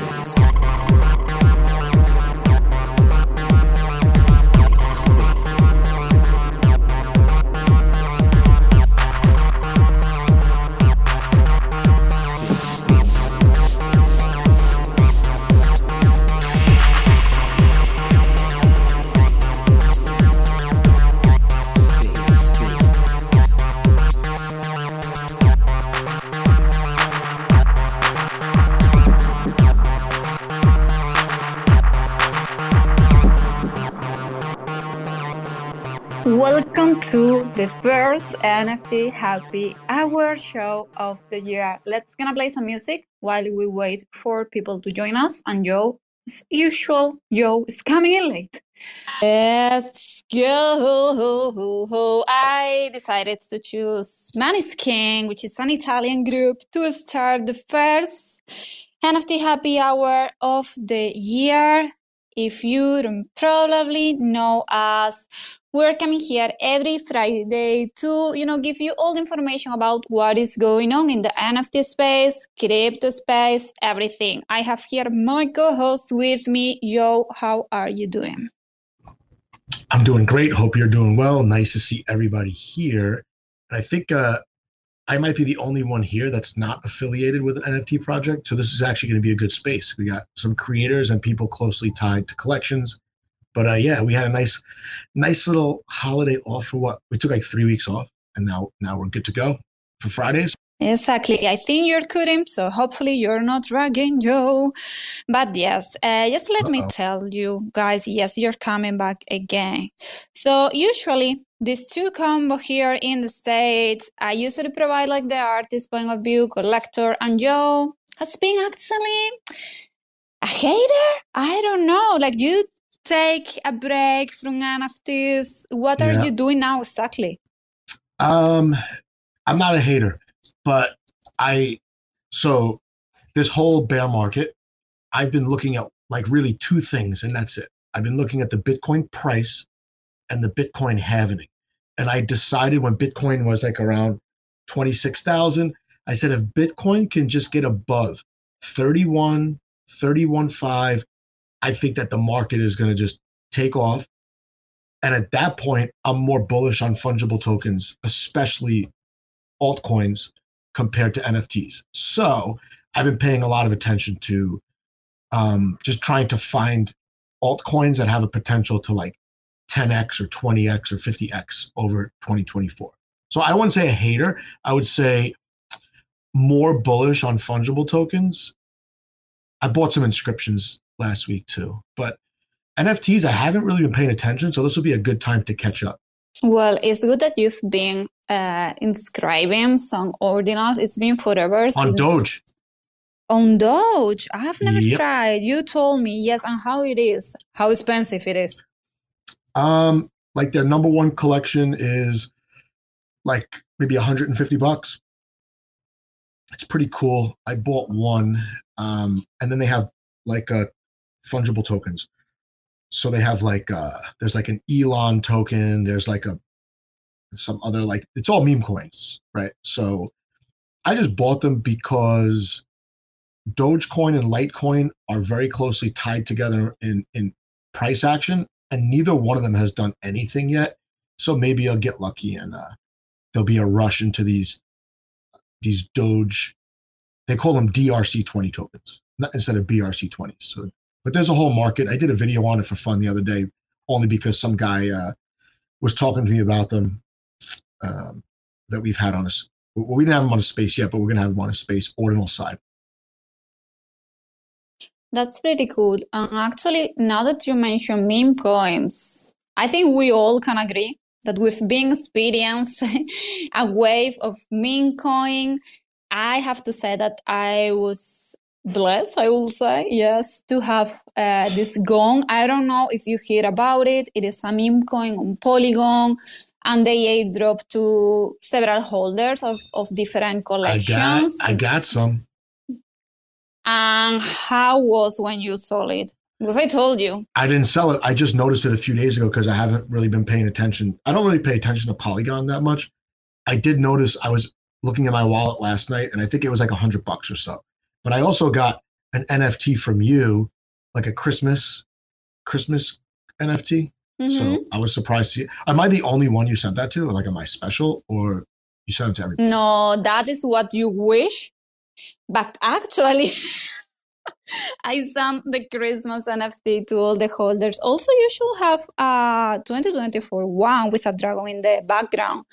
to the first NFT Happy Hour show of the year. Let's gonna play some music while we wait for people to join us. And Joe, as usual, Joe is coming in late. Let's go. I decided to choose Maneskin, which is an Italian group, to start the first NFT Happy Hour of the year. If you don't probably know us, we're coming here every Friday to, you know, give you all the information about what is going on in the NFT space, crypto space, everything. I have here my co-host with me. Yo, how are you doing? I'm doing great. Hope you're doing well. Nice to see everybody here. I think uh, I might be the only one here that's not affiliated with an NFT project. So this is actually going to be a good space. We got some creators and people closely tied to collections but uh, yeah, we had a nice, nice little holiday off for what we took like three weeks off, and now now we're good to go for Fridays. Exactly. I think you're cutting, so hopefully you're not dragging Joe. But yes, uh, just let Uh-oh. me tell you guys, yes, you're coming back again. So usually these two combo here in the States, I usually provide like the artist point of view, collector, and Joe has been actually a hater. I don't know. Like you take a break from NFTs? What are yeah. you doing now exactly? Um, I'm not a hater, but I so this whole bear market, I've been looking at like really two things, and that's it. I've been looking at the Bitcoin price and the Bitcoin halving. And I decided when Bitcoin was like around 26,000, I said if Bitcoin can just get above 31, 31.5, I think that the market is going to just take off. And at that point, I'm more bullish on fungible tokens, especially altcoins compared to NFTs. So I've been paying a lot of attention to um, just trying to find altcoins that have a potential to like 10x or 20x or 50x over 2024. So I wouldn't say a hater. I would say more bullish on fungible tokens. I bought some inscriptions last week too. But NFTs, I haven't really been paying attention, so this will be a good time to catch up. Well, it's good that you've been uh, inscribing some ordinals. It's been forever. On Doge. On Doge. I have never yep. tried. You told me, yes, and how it is, how expensive it is. Um, like their number one collection is like maybe 150 bucks. It's pretty cool. I bought one. Um, and then they have like a fungible tokens. So they have like uh there's like an Elon token, there's like a some other like it's all meme coins, right? So I just bought them because Dogecoin and Litecoin are very closely tied together in in price action, and neither one of them has done anything yet. So maybe I'll get lucky and uh, there'll be a rush into these these Doge. They call them DRC20 tokens, not instead of BRC20s. So but there's a whole market. I did a video on it for fun the other day, only because some guy uh, was talking to me about them um, that we've had on us. Well, we didn't have them on a space yet, but we're gonna have them on a space ordinal side. That's pretty cool. And actually, now that you mention meme coins, I think we all can agree that we've been experiencing a wave of meme coin. I have to say that I was blessed, I will say, yes, to have uh, this gong. I don't know if you hear about it. It is a meme coin on Polygon, and they airdrop to several holders of, of different collections. I got, I got some. And how was when you saw it? Because I told you. I didn't sell it. I just noticed it a few days ago because I haven't really been paying attention. I don't really pay attention to Polygon that much. I did notice I was looking at my wallet last night and I think it was like a hundred bucks or so. But I also got an NFT from you, like a Christmas Christmas NFT. Mhm. So I was surprised to see. Am I the only one you sent that to? Like, am I special or you sent it to everybody? No, that is what you wish. But actually, I sent the Christmas NFT to all the holders. Also, you should have a 2024 one with a dragon in the background.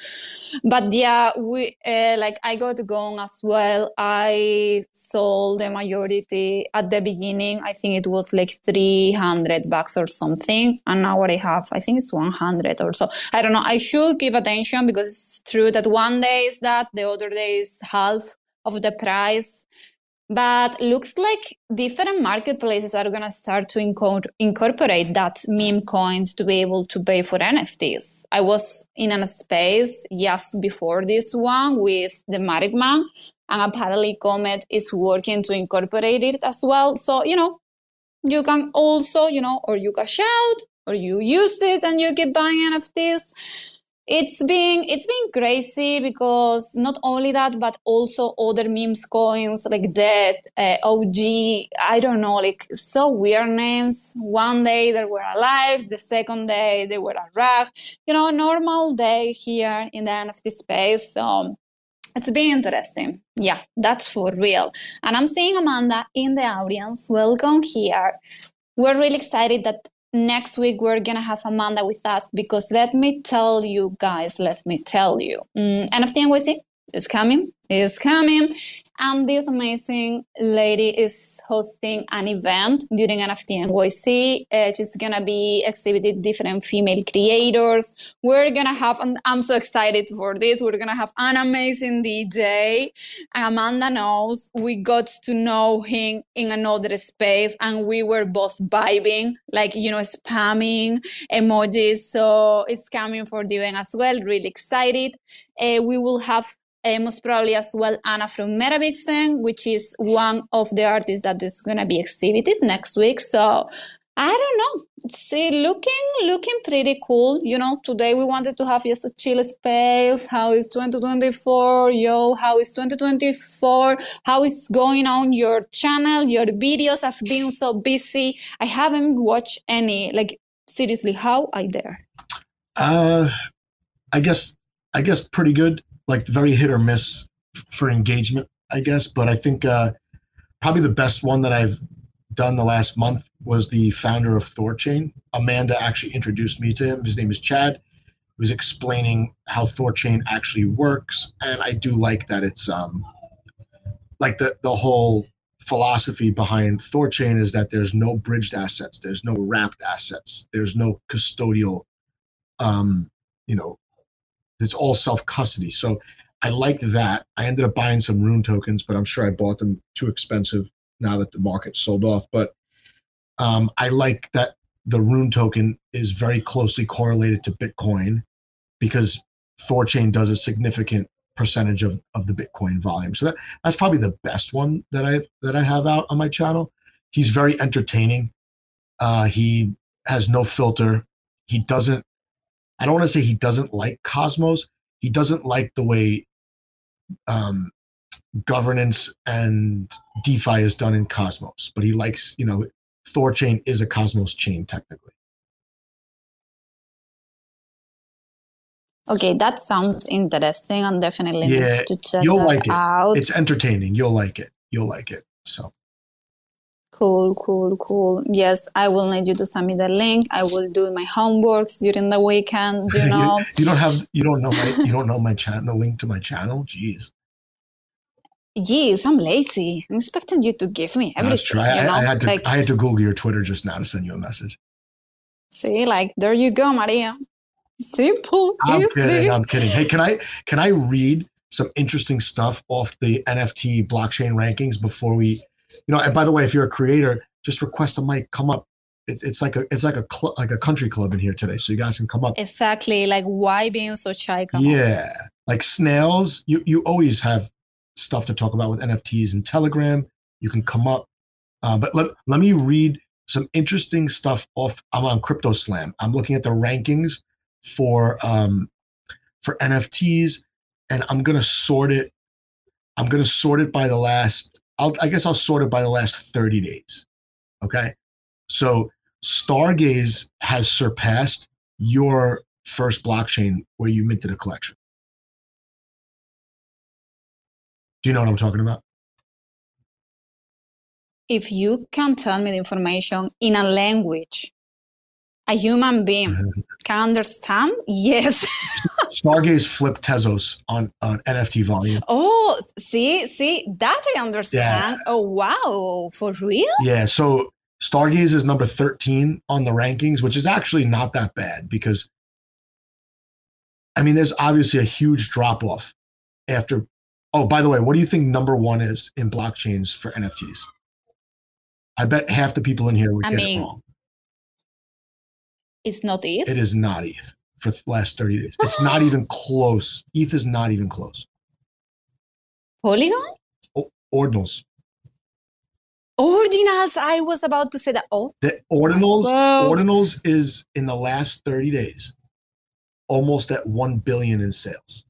But yeah, we uh, like I got going as well. I sold the majority at the beginning. I think it was like 300 bucks or something. And now what I have, I think it's 100 or so. I don't know. I should give attention because it's true that one day is that, the other day is half of the price. But looks like different marketplaces are gonna start to inco- incorporate that meme coins to be able to pay for NFTs. I was in a space just before this one with the Matic Man, and apparently Comet is working to incorporate it as well. So you know, you can also you know, or you cash out, or you use it and you keep buying NFTs it's been it's been crazy because not only that but also other memes coins like that uh, og i don't know like so weird names. One day they were alive the second day they were a rag you know normal day here in the nft space so it's been interesting. Yeah that's for real. And i'm seeing amanda in the audience. Welcome here. We're really excited that next week we're gonna have Amanda with us because let me tell you guys, let me tell you, NFT NYC is coming, is coming, and this amazing lady is hosting an event during NFT NYC. Uh, she's gonna be exhibiting different female creators. We're gonna have, and I'm so excited for this. We're gonna have an amazing DJ. And Amanda knows we got to know him in another space, and we were both vibing, like you know, spamming emojis. So it's coming for the event as well. Really excited. Uh, we will have uh, most probably as well Anna from Metavixen, which is one of the artists that is going to be exhibited next week. So I don't know. Uh, looking looking pretty cool. You know, today we wanted to have just a chill space. How is 2024? Yo, how is 2024? How is going on your channel, your videos? I've been so busy. I haven't watched any. Like seriously, how I dare? Uh, I guess I guess pretty good. Like very hit or miss for engagement, I guess. But I think uh, probably the best one that I've done the last month was the founder of Thorchain. Amanda actually introduced me to him. His name is Chad. He was explaining how Thorchain actually works, and I do like that it's um like the the whole philosophy behind Thorchain is that there's no bridged assets, there's no wrapped assets, there's no custodial um you know it's all self custody. So I like that. I ended up buying some rune tokens, but I'm sure I bought them too expensive now that the market sold off. But um, I like that the rune token is very closely correlated to Bitcoin because Thorchain does a significant percentage of, of the Bitcoin volume. So that, that's probably the best one that I that I have out on my channel. He's very entertaining. Uh, he has no filter. He doesn't I don't want to say he doesn't like Cosmos. He doesn't like the way um, governance and DeFi is done in Cosmos, but he likes, you know, Thorchain is a Cosmos chain technically. Okay, that sounds interesting and definitely Yeah, needs to check you'll that like it. out. It's entertaining. You'll like it. You'll like it. So Cool, cool, cool. Yes, I will need you to send me the link. I will do my homeworks during the weekend, you know. you don't have you don't know my you don't know my channel the link to my channel. Jeez, yes, I'm lazy. I'm expecting you to give me everything. that's true. I, you know? I, I had to like, I had to Google your Twitter just now to send you a message. see, like there you go, Maria. Simple, I'm easy. kidding. I'm kidding. Hey, can I can I read some interesting stuff off the NFT blockchain rankings before we, you know? And by the way, if you're a creator, just request a mic. Come up. It's, it's like a it's like a cl- like a country club in here today, so you guys can come up. Exactly. Like why being so shy? Come. Yeah, like snails. You you always have stuff to talk about with NFTs and Telegram. You can come up, uh, but let let me read some interesting stuff off. I'm on Crypto Slam. I'm looking at the rankings for um, for NFTs, and I'm gonna sort it. I'm gonna sort it by the last. I'll, I guess I'll sort it by the last 30 days. Okay, so Stargaze has surpassed your first blockchain where you minted a collection. Do you know what I'm talking about? If you can tell me the information in a language a human being mm-hmm. can understand, yes. Stargaze flipped Tezos on, on NFT volume. Oh, see, see, that I understand. yeah. Oh, wow, for real? Yeah, so Stargaze is number 13 on the rankings, which is actually not that bad because, I mean, there's obviously a huge drop off after. Oh, by the way, what do you think number one is in blockchains for NFTs? I bet half the people in here would I get mean, it wrong. It's not ETH. It is not ETH for the last 30 days. It's not even close. ETH is not even close. Polygon? O- ordinals. Ordinals. I was about to say that. Oh, The ordinals, ordinals is in the last 30 days almost at 1 billion in sales.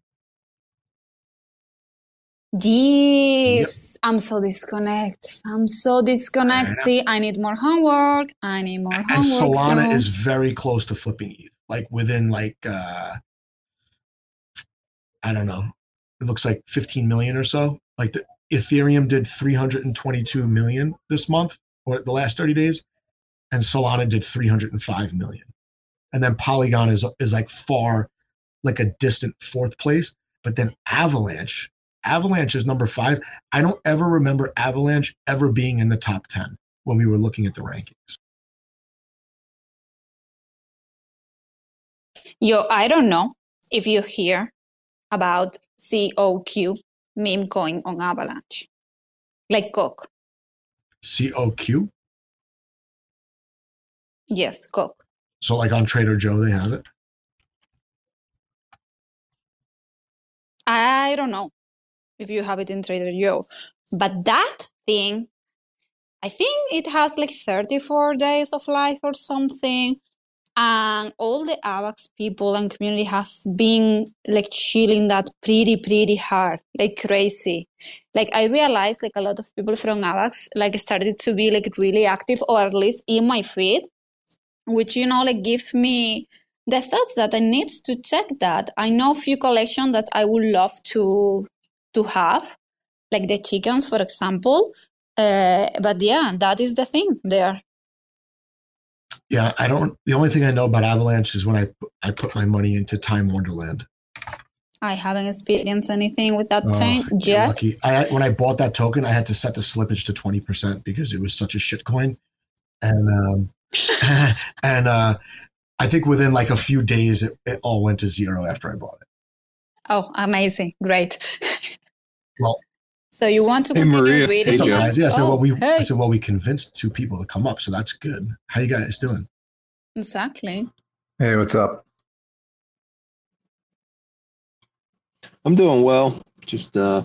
Yes, I'm so disconnected. I'm so disconnected. Yeah. See, I need more homework. I need more homework. and Solana so- is very close to flipping ETH, like within like uh I don't know, it looks like 15 million or so. Like the Ethereum did 322 million this month or the last 30 days, and Solana did 305 million. And then Polygon is is like far, like a distant fourth place. But then Avalanche, Avalanche is number five. I don't ever remember Avalanche ever being in the top 10 when we were looking at the rankings. Yo, I don't know if you hear about COQ meme coin on Avalanche, like Coke. COQ. Yes, Coke. So like on Trader Joe, they have it. I don't know if you have it in Trader Joe, but that thing, I think it has like 34 days of life or something. And all the AVAX people and community has been like chilling that pretty, pretty hard, like crazy. Like I realized like a lot of people from AVAX like started to be like really active or at least in my feed, which, you know, like give me the thoughts that I need to check that. I know few collections that I would love to to have, like the chickens, for example. Uh, but yeah, that is the thing there. Yeah, I don't. The only thing I know about Avalanche is when I I put my money into Time Wonderland. I haven't experienced anything with that Oh, chain yet. lucky. I when I bought that token, I had to set the slippage to twenty percent because it was such a shit coin, and um, and uh, I think within like a few days, it, it all went to zero after I bought it. Oh, amazing. Great. Well- so you want to Hey, continue Maria. reading? What's up, guys? Yeah, I said, Oh, well, we hey. said, well, we convinced two people to come up, so that's good. How you guys doing? Exactly. Hey, what's up? I'm doing well. Just uh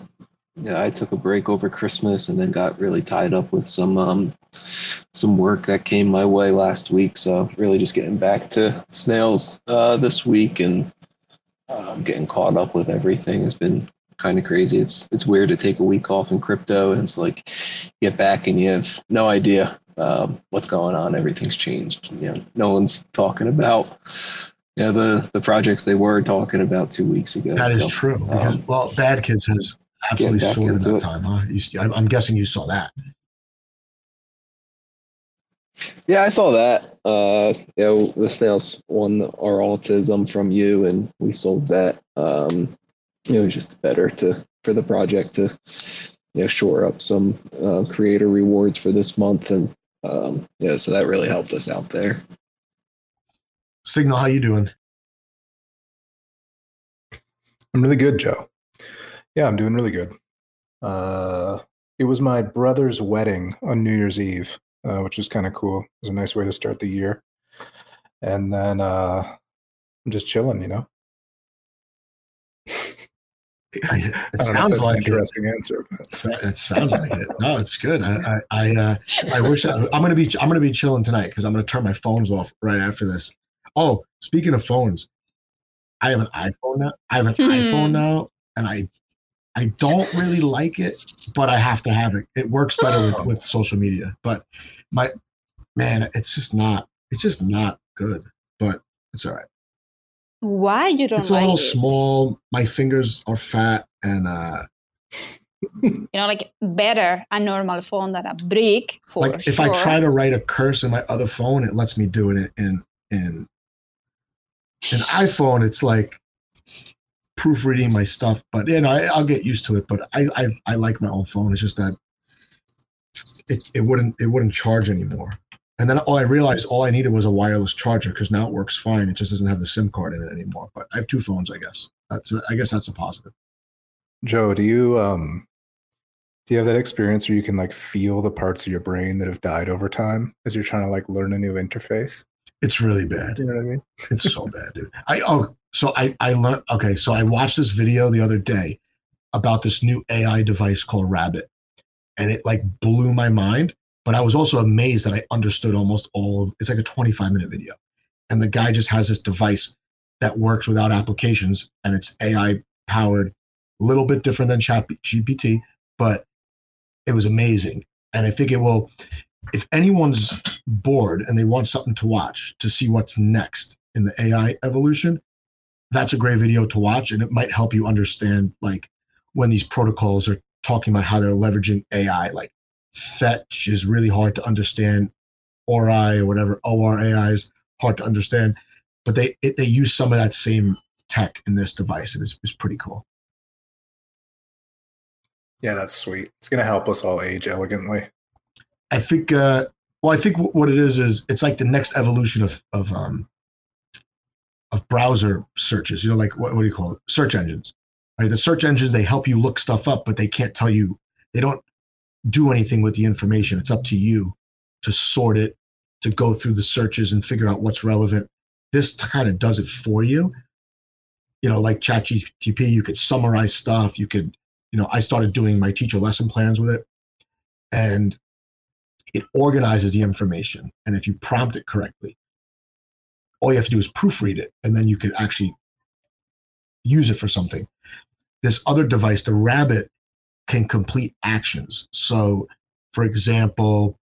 yeah, I took a break over Christmas and then got really tied up with some um some work that came my way last week. So really just getting back to snails uh this week and um, getting caught up with everything has been kind of crazy. It's it's weird to take a week off in crypto and it's like get back and you have no idea um, what's going on. Everything's changed. You know, no one's talking about you know the the projects they were talking about two weeks ago. That is So, true. Because um, well, Bad Kids has absolutely soared in that it. time, huh? You, I'm guessing you saw that. Yeah, I saw that. Uh, you know, the snails won our autism from you, and we sold that. Um, it was just better to for the project to you know shore up some uh, creator rewards for this month, and um, yeah, so that really helped us out there. Signal, how you doing? I'm really good, Joe. Yeah, I'm doing really good. Uh, it was my brother's wedding on New Year's Eve, uh, which was kind of cool. It was a nice way to start the year. And then uh, I'm just chilling, you know. It, it don't know if sounds that's an like it. interesting answer. But It sounds like it. No, it's good. I I I, uh, I wish I, I'm gonna be I'm gonna be chilling tonight because I'm gonna turn my phones off right after this. Oh, speaking of phones, I have an iPhone now. I have an Hmm. iPhone now, and I I don't really like it, but I have to have it. It works better with, with social media. But my man, it's just not. It's just not good. But it's all right. Why you don't It's a like little it? small. My fingers are fat, and uh, You know, like better a normal phone than a brick for like sure. if I try to write a curse in my other phone, it lets me do it in in in an iPhone. It's like proofreading my stuff, but you know I, I'll get used to it. But I, I I like my own phone. It's just that it, it wouldn't it wouldn't charge anymore. And then all I realized all I needed was a wireless charger because now it works fine. It just doesn't have the SIM card in it anymore. But I have two phones, I guess. That's a, I guess that's a positive. Joe, do you um do you have that experience where you can like feel the parts of your brain that have died over time as you're trying to like learn a new interface? It's really bad. You know what I mean? It's so bad, dude. I oh, so I I learned. Okay, so I watched this video the other day about this new AI device called Rabbit, and it like blew my mind. But I was also amazed that I understood almost all. It's like a 25 minute video, and the guy just has this device that works without applications, and it's AI powered, a little bit different than Chat GPT, but it was amazing. And I think it will. If anyone's bored and they want something to watch to see what's next in the AI evolution, that's a great video to watch, and it might help you understand like when these protocols are talking about how they're leveraging AI. Like fetch is really hard to understand, ORI or whatever ORAI is hard to understand, but they it, they use some of that same tech in this device, and it's, it's pretty cool. Yeah, that's sweet. It's gonna help us all age elegantly. I think. Uh, well, I think wh- what it is is it's like the next evolution of of um of browser searches. You know, like what what do you call it? Search engines. Right. The search engines they help you look stuff up, but they can't tell you. They don't do anything with the information. It's up to you to sort it, to go through the searches and figure out what's relevant. This kind of does it for you. You know, like ChatGPT, you could summarize stuff. You could, you know, I started doing my teacher lesson plans with it, and it organizes the information. And if you prompt it correctly, all you have to do is proofread it, and then you could actually use it for something. This other device, the Rabbit, can complete actions. So, for example,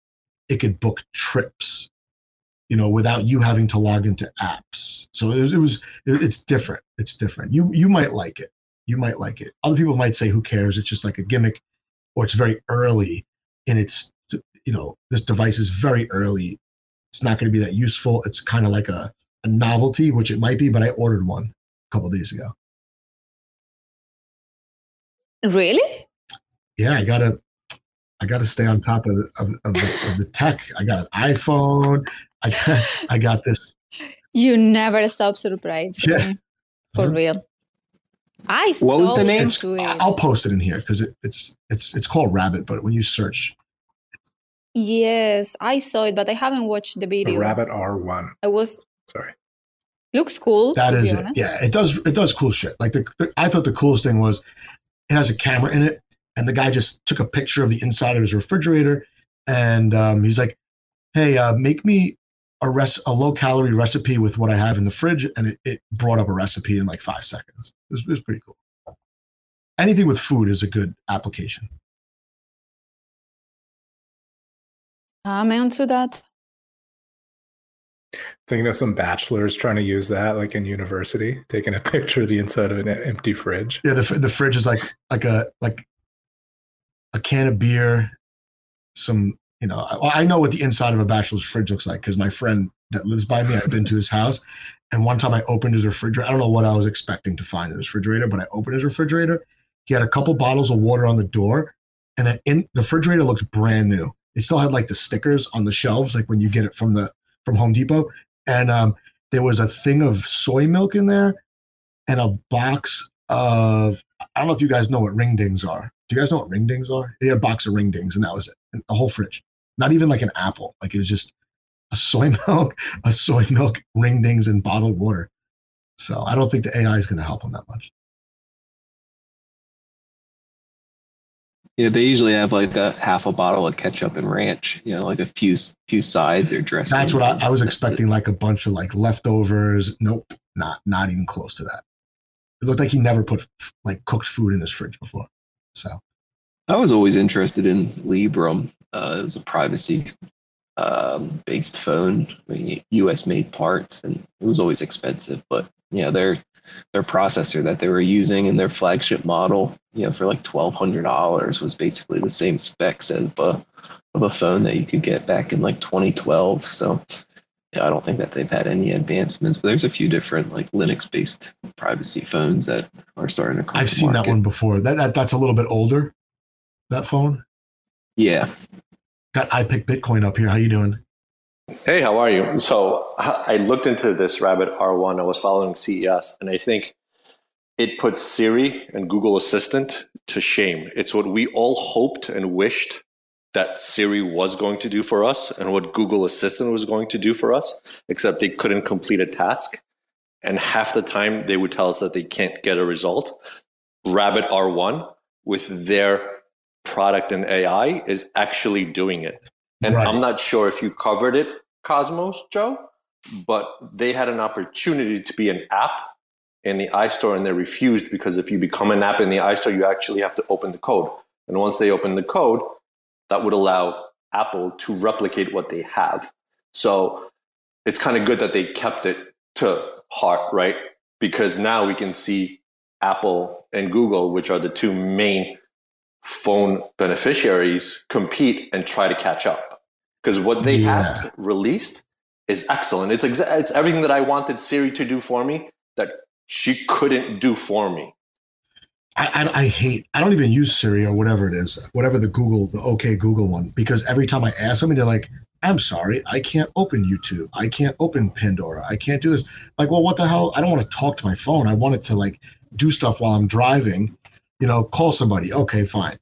it could book trips, you know, without you having to log into apps. So it was, it was it's different. It's different. You you might like it. You might like it. Other people might say, "Who cares? It's just like a gimmick," or it's very early and its you know this device is very early it's not going to be that useful it's kind of like a, a novelty which it might be but i ordered one a couple days ago Really? Yeah i gotta i gotta stay on top of the, of, of, the, of the tech i got an iphone i got, i got this You never stop surprising Yeah. me. For Mhm. real. I What was saw the name? it's, into it. i'll post it in here because it, it's it's it's called rabbit but when you search Yes, I saw it, but I haven't watched the The video. Rabbit R1. I was Sorry. looks cool. That to is be it. honest. Yeah, it does. It does cool shit. Like the, the- I thought the coolest thing was it has a camera in it, and the guy just took a picture of the inside of his refrigerator, and um, he's like, "Hey, uh, make me a res- a low calorie recipe with what I have in the fridge," and it, it brought up a recipe in like five seconds. It was, it was pretty cool. Anything with food is a good application. I'm into that. Thinking of some bachelors trying to use that, like in university, taking a picture of the inside of an empty fridge. Yeah, the the fridge is like like a like a can of beer, some you know. I, I know what the inside of a bachelor's fridge looks like because my friend that lives by me, I've been to his house, and one time I opened his refrigerator. I don't know what I was expecting to find in his refrigerator, but I opened his refrigerator. He had a couple bottles of water on the door, and then in the refrigerator looked brand new. It still had like the stickers on the shelves, like when you get it from the from Home Depot, and um, there was a thing of soy milk in there, and a box of I don't know if you guys know what ring dings are. Do you guys know what ring dings are? He had a box of ring dings, and that was it. And the whole fridge. Not even like an apple. Like it was just a soy milk, a soy milk, ring dings, and bottled water. So I don't think the AI is going to help him that much. Yeah, they usually have like a half a bottle of ketchup and ranch. You know, like a few few sides or dressing. That's what I, I was expecting, like a bunch of like leftovers. Nope, not not even close to that. It looked like he never put like cooked food in his fridge before. So I was always interested in Librem. Uh, it was a privacy um, based phone, U.S. made parts, and it was always expensive. But yeah, their their processor that they were using in their flagship model, you know, for like twelve hundred dollars was basically the same specs as a, of a phone that you could get back in like 2012. So I don't think that they've had any advancements, but there's a few different like Linux based privacy phones that are starting to come. I've to seen that one before. That, that that's a little bit older. That phone Yeah, got I pick Bitcoin up here. How you doing? Hey, how are you? So I looked into this Rabbit R1. I was following CES, and I think it puts Siri and Google Assistant to shame. It's what we all hoped and wished that Siri was going to do for us and what Google Assistant was going to do for us, except they couldn't complete a task. And half the time they would tell us that they can't get a result. Rabbit R1 with their product and AI is actually doing it. And Right. I'm not sure if you covered it, Cosmos, Joe, but they had an opportunity to be an app in the iStore and they refused because if you become an app in the iStore, you actually have to open the code. And once they open the code, that would allow Apple to replicate what they have. So it's kind of good that they kept it to heart, right? Because now we can see Apple and Google, which are the two main phone beneficiaries, compete and try to catch up. Because what they Yeah. have released is excellent. It's exa- it's everything that I wanted Siri to do for me that she couldn't do for me. I, I, I hate I don't even use Siri or whatever it is, whatever the Google, the OK Google one, because every time I ask them, they're like, "I'm sorry, I can't open YouTube, I can't open Pandora, I can't do this." Like, well, what the hell? I don't want to talk to my phone. I want it to like do stuff while I'm driving. You know, call somebody. Okay, fine,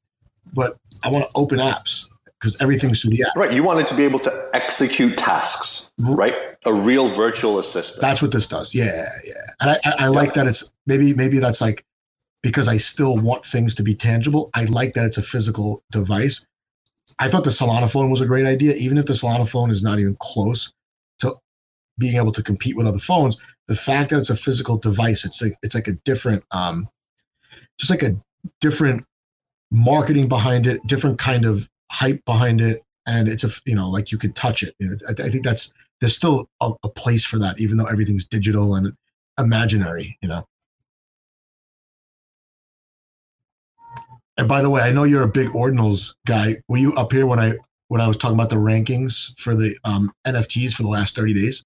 but I want to open apps because everything's through the app. Right. You wanted to be able to execute tasks, mm-hmm. right? A real virtual assistant. That's what this does. Yeah, yeah. And I, I, I like that it's maybe maybe that's like because I still want things to be tangible. I like that it's a physical device. I thought the Solana phone was a great idea, even if the Solana phone is not even close to being able to compete with other phones. The fact that it's a physical device, it's like it's like a different, um, just like a different marketing behind it, different kind of hype behind it, and it's a you know like you could touch it. You know, I, I think that's there's still a, a place for that, even though everything's digital and imaginary. You know. And by the way, I know you're a big ordinals guy. Were you up here when I when I was talking about the rankings for the um, NFTs for the last 30 days?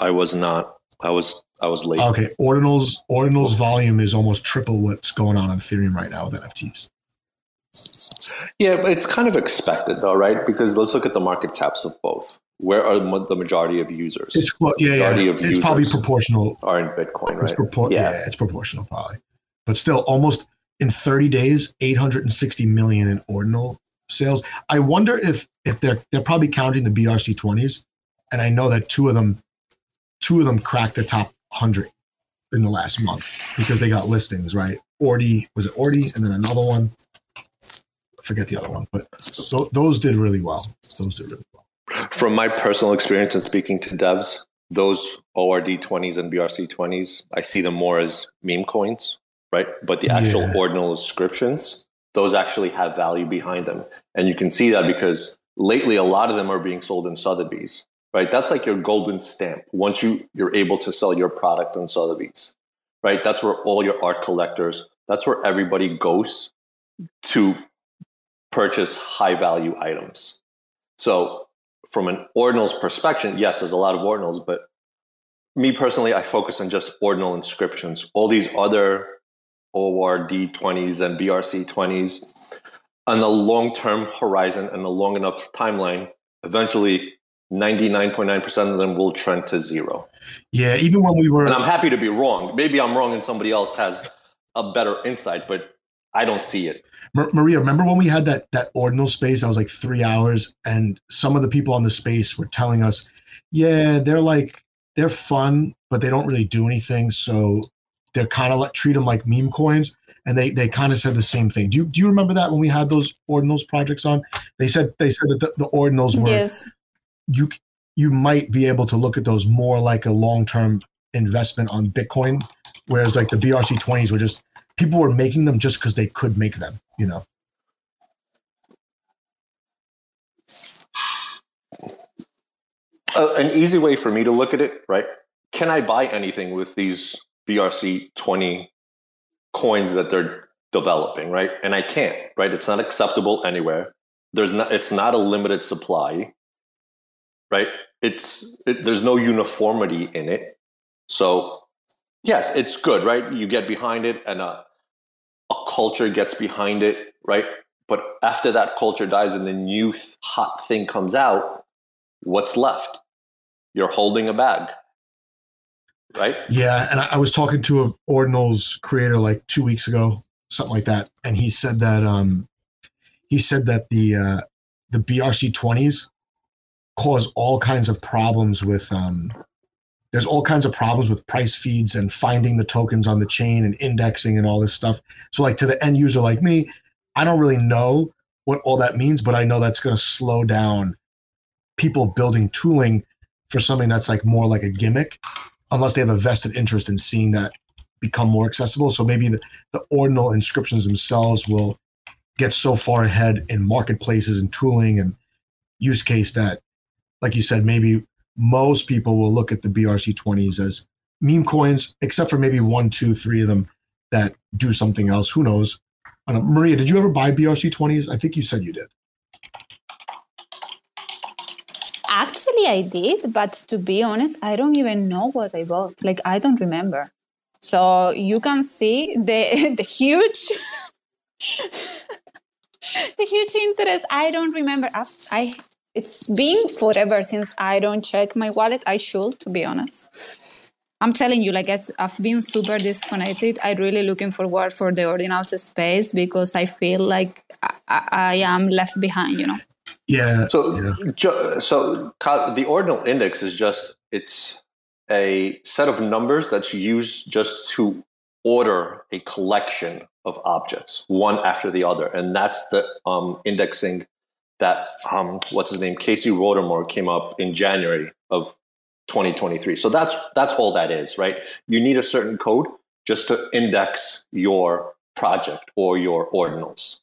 I was not. I was. I was late. Okay, ordinals ordinals volume is almost triple what's going on on Ethereum right now with NFTs. Yeah, but it's kind of expected though, right? Because let's look at the market caps of both. Where are the majority of users? It's well, yeah, yeah. It's probably proportional. are in Bitcoin, right? propor- yeah. Yeah. it's proportional probably, but still, almost in 30 days, 860 million in ordinal sales. I wonder if if they're they're probably counting the BRC 20s, and I know that two of them, two of them cracked the top 100 in the last month because they got listings right. Ordi was it Ordi, and then another one. I forget the other one, but th- those did really well. Those did really well. From my personal experience in speaking to devs, those ORC 20s and BRC 20s, I see them more as meme coins, right? But the actual Yeah. ordinal inscriptions, those actually have value behind them. And you can see that because lately a lot of them are being sold in Sotheby's, right? That's like your golden stamp. Once you, you're able to sell your product on Sotheby's, right? That's where all your art collectors, that's where everybody goes to purchase high value items. So from an ordinals perspective, yes, there's a lot of ordinals, but me personally, I focus on just ordinal inscriptions. All these other ORC 20s and BRC 20s on the long term horizon and a long enough timeline, eventually 99.9% of them will trend to zero. Yeah, even when we were And I'm happy to be wrong. Maybe I'm wrong and somebody else has a better insight, but I don't see it. Maria, remember when we had that that ordinal space? I was like three hours, and some of the people on the space were telling us, "Yeah, they're like they're fun, but they don't really do anything." So they're kind of like treat them like meme coins, and they they kind of said the same thing. Do you do you remember that when we had those ordinals projects on? They said they said that the, the ordinals were Yes. you you might be able to look at those more like a long term investment on Bitcoin, whereas like the BRC twenties were just people were making them just because they could make them. You know. Uh, an easy way for me to look at it, right? Can I buy anything with these BRC 20 coins that they're developing, right? And I can't, right? It's not acceptable anywhere. There's not it's not a limited supply, right? It's it, there's no uniformity in it. So, yes, it's good, right? You get behind it and a a culture gets behind it, right? But after that culture dies and the new hot thing comes out, what's left? You're holding a bag, right? Yeah, and I, I was talking to a Ordinals creator like two weeks ago, something like that, and he said that um, he said that the uh, the BRC twenties cause all kinds of problems with um, there's all kinds of problems with price feeds and finding the tokens on the chain and indexing and all this stuff. So like to the end user like me, I don't really know what all that means, but I know that's going to slow down people building tooling for something that's like more like a gimmick unless they have a vested interest in seeing that become more accessible. So maybe the, the ordinal inscriptions themselves will get so far ahead in marketplaces and tooling and use case that, like you said, maybe most people will look at the BRC20s as meme coins, except for maybe one, two, three of them that do something else. Who knows? Don't. Maria, did you ever buy BRC20s? I think you said you did. Actually, I did, but to be honest, I don't even know what I bought. Like, I don't remember. So you can see the the huge, the huge interest. I don't remember. I, I it's been forever since I don't check my wallet. I should, to be honest. I'm telling you, like I've been super disconnected. I'm really looking forward for the ordinals space because I feel like I, I, I am left behind. You know. Yeah. So, yeah. ju- so the ordinal index is just it's a set of numbers that's used just to order a collection of objects one after the other, and that's the um, indexing that um, what's his name Casey Rodarmor came up in January of 2023. So that's that's all that is, right? You need a certain code just to index your project or your ordinals.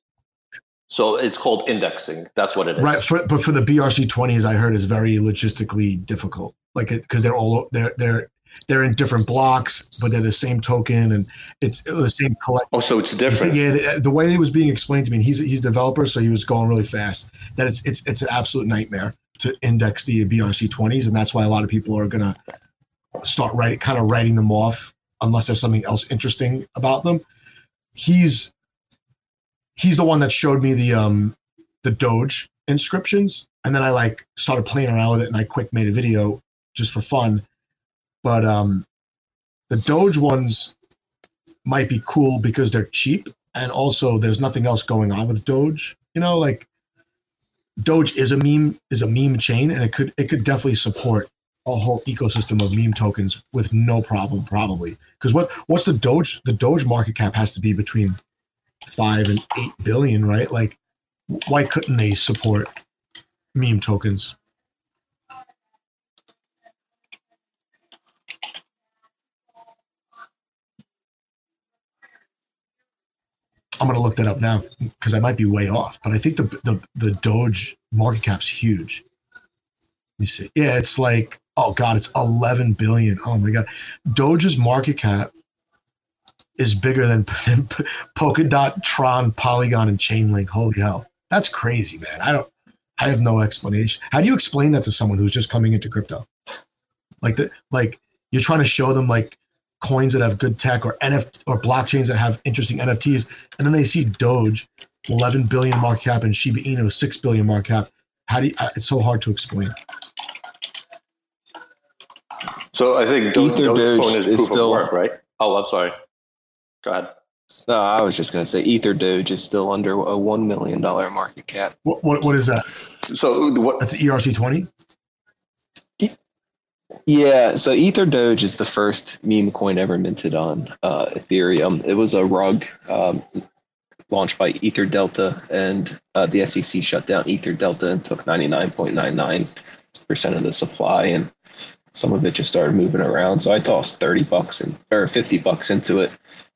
So it's called indexing. That's what it is. Right, for, but for the BRC twenties, I heard is very logistically difficult. Like because they're all they're they're they're in different blocks, but they're the same token and it's the same collect. Oh, so it's different. Yeah, the, the way it was being explained to me, and he's he's a developer, so he was going really fast. That it's it's it's an absolute nightmare to index the BRC twenties, and that's why a lot of people are gonna start writing, kind of writing them off unless there's something else interesting about them. He's he's the one that showed me the um the Doge inscriptions, and then I like started playing around with it, and I quick made a video just for fun. But um, the Doge ones might be cool because they're cheap, and also there's nothing else going on with Doge. You know, like Doge is a meme is a meme chain, and it could it could definitely support a whole ecosystem of meme tokens with no problem, probably. Because what what's the Doge? The Doge market cap has to be between five and eight billion, right? Like, why couldn't they support meme tokens? I'm gonna look that up now because I might be way off, but I think the the the Doge market cap's huge. Let me see. Yeah, it's like oh god, it's 11 billion. Oh my god, Doge's market cap is bigger than, than Polkadot, Tron, Polygon, and Chainlink. Holy hell, that's crazy, man. I don't. I have no explanation. How do you explain that to someone who's just coming into crypto? Like the like you're trying to show them like coins that have good tech or NFT or blockchains that have interesting NFTs, and then they see Doge, 11 billion market cap, and Shiba Inu, 6 billion market cap. How do you, uh, it's so hard to explain. So I think Do- Ether Dogecoin Doge is is proof still- of work, right? Oh, I'm sorry. Go ahead. No, I was just going to say Ether Doge is still under a $1 million market cap. What what, what is that? So what? That's E ERC20. Yeah, so Ether Doge is the first meme coin ever minted on uh, Ethereum. It was a rug um, launched by Ether Delta, and uh, the SEC shut down Ether Delta and took 99.99% of the supply, and some of it just started moving around. So I tossed 30 bucks and or 50 bucks into it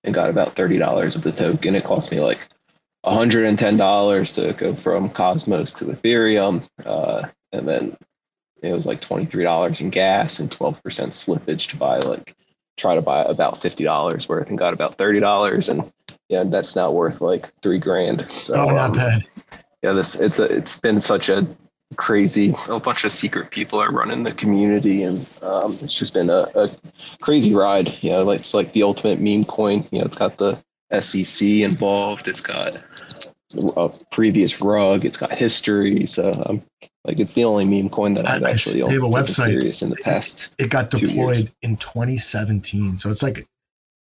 and got about $30 of the token. It cost me like $110 to go from Cosmos to Ethereum, uh, and then it was like $23 in gas and 12% slippage to buy like try to buy about $50 worth and got about $30 and yeah that's now worth like three grand so oh, not um, bad. yeah this it's a it's been such a crazy a bunch of secret people are running the community and um, it's just been a, a crazy ride you know it's like the ultimate meme coin you know it's got the sec involved it's got a previous rug it's got history so um, like it's the only meme coin that I've I- I- actually they have a website. serious in the past. It got deployed in 2017, so it's like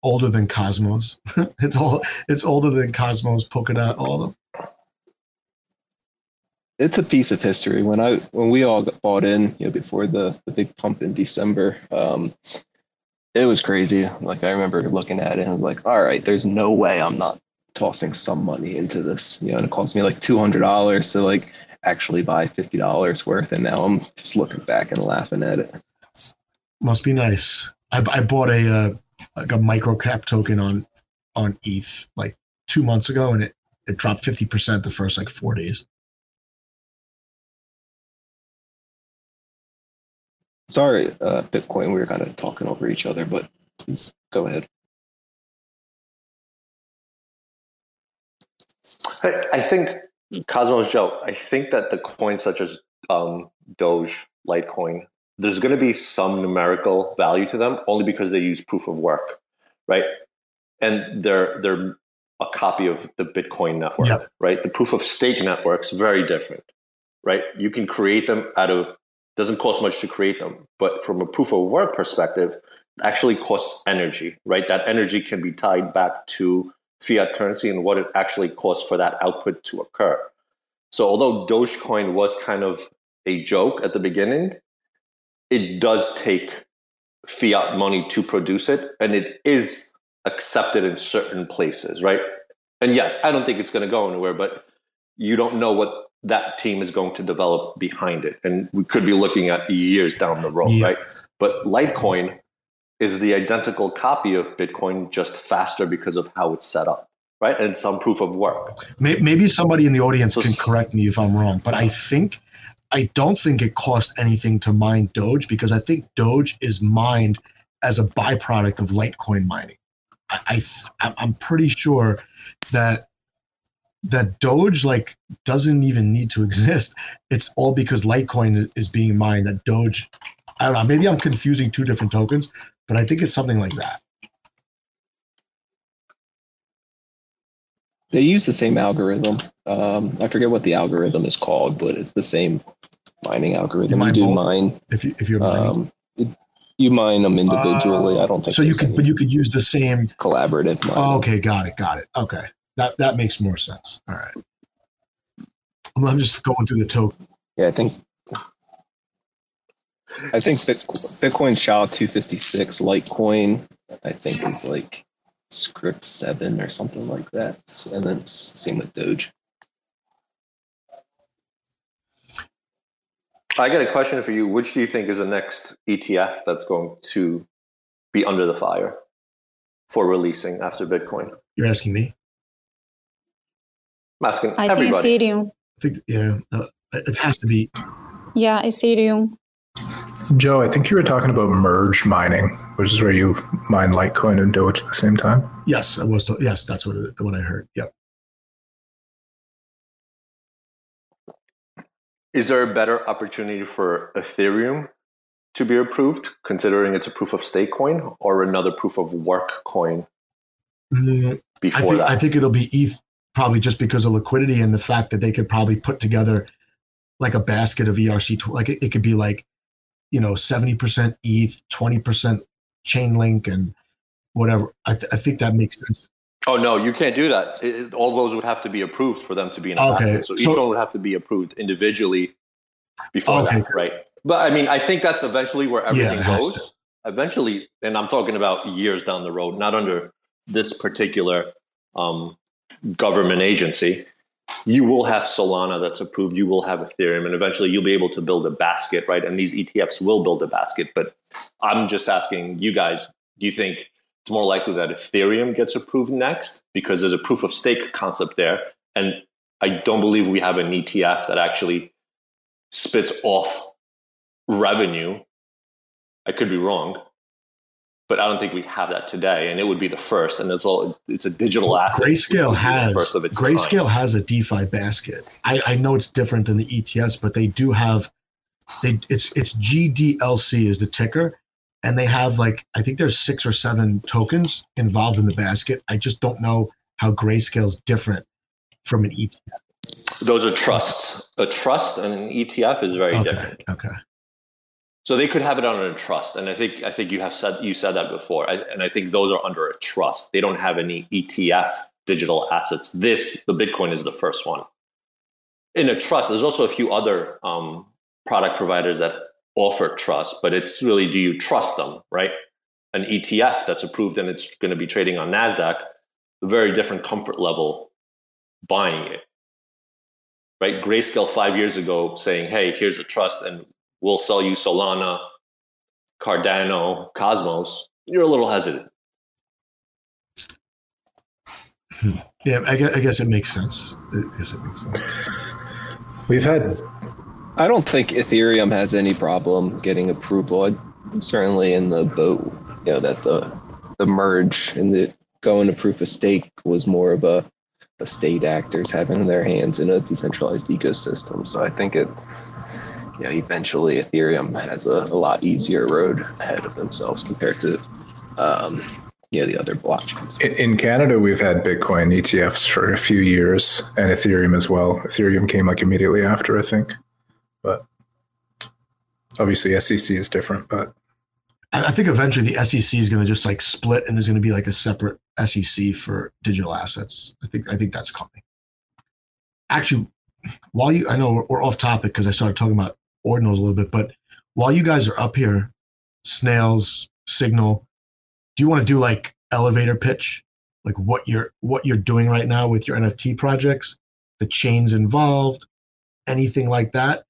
older than Cosmos. it's all it's older than Cosmos, Polkadot, all of them. It's a piece of history. When I when we all got bought in, you know, before the the big pump in December, um, it was crazy. Like I remember looking at it and I was like, all right, there's no way I'm not tossing some money into this. You know, and it cost me like two hundred dollars to like actually buy fifty dollars worth, and now I'm just looking back and laughing at it. Must be nice. I, I bought a uh, like a micro cap token on on ETH like two months ago, and it it dropped 50 percent the first like four days. Sorry, uh, Bitcoin, we were kind of talking over each other, but please go ahead. I, I think Cosmos Joe. I think that the coins such as um, Doge, Litecoin, there's going to be some numerical value to them only because they use proof of work, right? And they're they're a copy of the Bitcoin network, Yep. right? The proof of stake network's very different, right? You can create them out of doesn't cost much to create them, but from a proof of work perspective, actually costs energy, right? That energy can be tied back to fiat currency and what it actually costs for that output to occur. So although Dogecoin was kind of a joke at the beginning, it does take fiat money to produce it, and it is accepted in certain places, right? And yes, I don't think it's going to go anywhere, but you don't know what that team is going to develop behind it. And we could be looking at years down the road, Yeah. right? But Litecoin is the identical copy of Bitcoin, just faster because of how it's set up, right? And some proof of work. Maybe somebody in the audience So- can correct me if I'm wrong, but I think I don't think it cost anything to mine Doge because I think Doge is mined as a byproduct of Litecoin mining. I, I I'm- I'm pretty sure that that Doge like doesn't even need to exist. It's all because Litecoin is being mined. That Doge, I don't know. Maybe I'm confusing two different tokens, but I think it's something like that. They use the same algorithm. Um, I forget what the algorithm is called, but it's the same mining algorithm. You You, mine do both? mine. If you if you're mining, Um, it- you mine them individually. I don't think so you could, but you could use the same collaborative. Mining. Oh, okay, got it, got it. Okay, that that makes more sense. All right. I'm, I'm just going through the token. Yeah, I think. I think Bitcoin SHA 256, Litecoin, I think is like Scrypt seven or something like that. And then same with Doge. I got a question for you. Which do you think is the next ETF that's going to be under the fire for releasing after Bitcoin? You're asking me. I'm asking I everybody. think Ethereum. I think yeah, uh, it has to be. Yeah, Ethereum. Joe, I think you were talking about merge mining, which is where you mine Litecoin and Doge at the same time. Yes, I was. Yes, that's what it, what I heard. Yep. Is there a better opportunity for Ethereum to be approved, considering it's a proof of stake coin, or another proof of work coin Mm, I before think that? I think it'll be ETH probably just because of liquidity and the fact that they could probably put together like a basket of ERC. Like it, it could be like you know seventy percent ETH, twenty percent Chainlink, and whatever. I, th- I think that makes sense. oh no, you can't do that. It- all those would have to be approved for them to be in a Okay, basket. So each one would have to be approved individually before Okay, that, right? But I mean, I think that's eventually where everything has goes. Eventually, and I'm talking about years down the road, not under this particular um, government agency. You will have Solana that's approved. You will have Ethereum, and eventually you'll be able to build a basket, right? And these ETFs will build a basket. But I'm just asking you guys: Do you think it's more likely that Ethereum gets approved next because there's a proof of stake concept there, and I don't believe we have an ETF that actually spits off revenue. I could be wrong, but I don't think we have that today, and it would be the first. And it's all it's a digital asset. Grayscale would be the has first of its. Grayscale has a DeFi basket. I, I know it's different than the ETFs, but they do have they it's it's GDLC is the ticker, and they have like I think there's six or seven tokens involved in the basket. I just don't know how Grayscale's different from an ETF. Those are trusts. A trust and an ETF is very Okay, different. okay. So they could have it under a trust, and I think I think you have said you said that before, I, and I think those are under a trust. They don't have any ETF digital assets. This the Bitcoin is the first one. In a trust, there's also a few other um, product providers that offer trust, but it's really do you trust them, right? An ETF that's approved and it's going to be trading on Nasdaq, a very different comfort level buying it. Right? Grayscale five years ago saying, "Hey, here's a trust, and we'll sell you Solana, Cardano, Cosmos." You're a little hesitant. Hmm. Yeah, I guess, I guess it makes sense. I guess it makes sense. We've had I don't think Ethereum has any problem getting approval. I'm certainly in the boat, you know, that the the merge and the going to proof of stake was more of a, a state actors having their hands in a decentralized ecosystem. So I think it, you know, eventually Ethereum has a, a lot easier road ahead of themselves compared to, um, you know, the other blockchains. in- in Canada. We've had Bitcoin ETFs for a few years, and Ethereum as well. Ethereum came like immediately after, I think, but obviously SEC is different. But I I think eventually the SEC is going to just like split, and there's going to be like a separate SEC for digital assets. I think I think that's coming. Actually, while you, I know we're, we're off topic because I started talking about ordinals a little bit, but while you guys are up here, snails, signal, do you want to do like elevator pitch, like what you're what you're doing right now with your NFT projects, the chains involved, anything like that?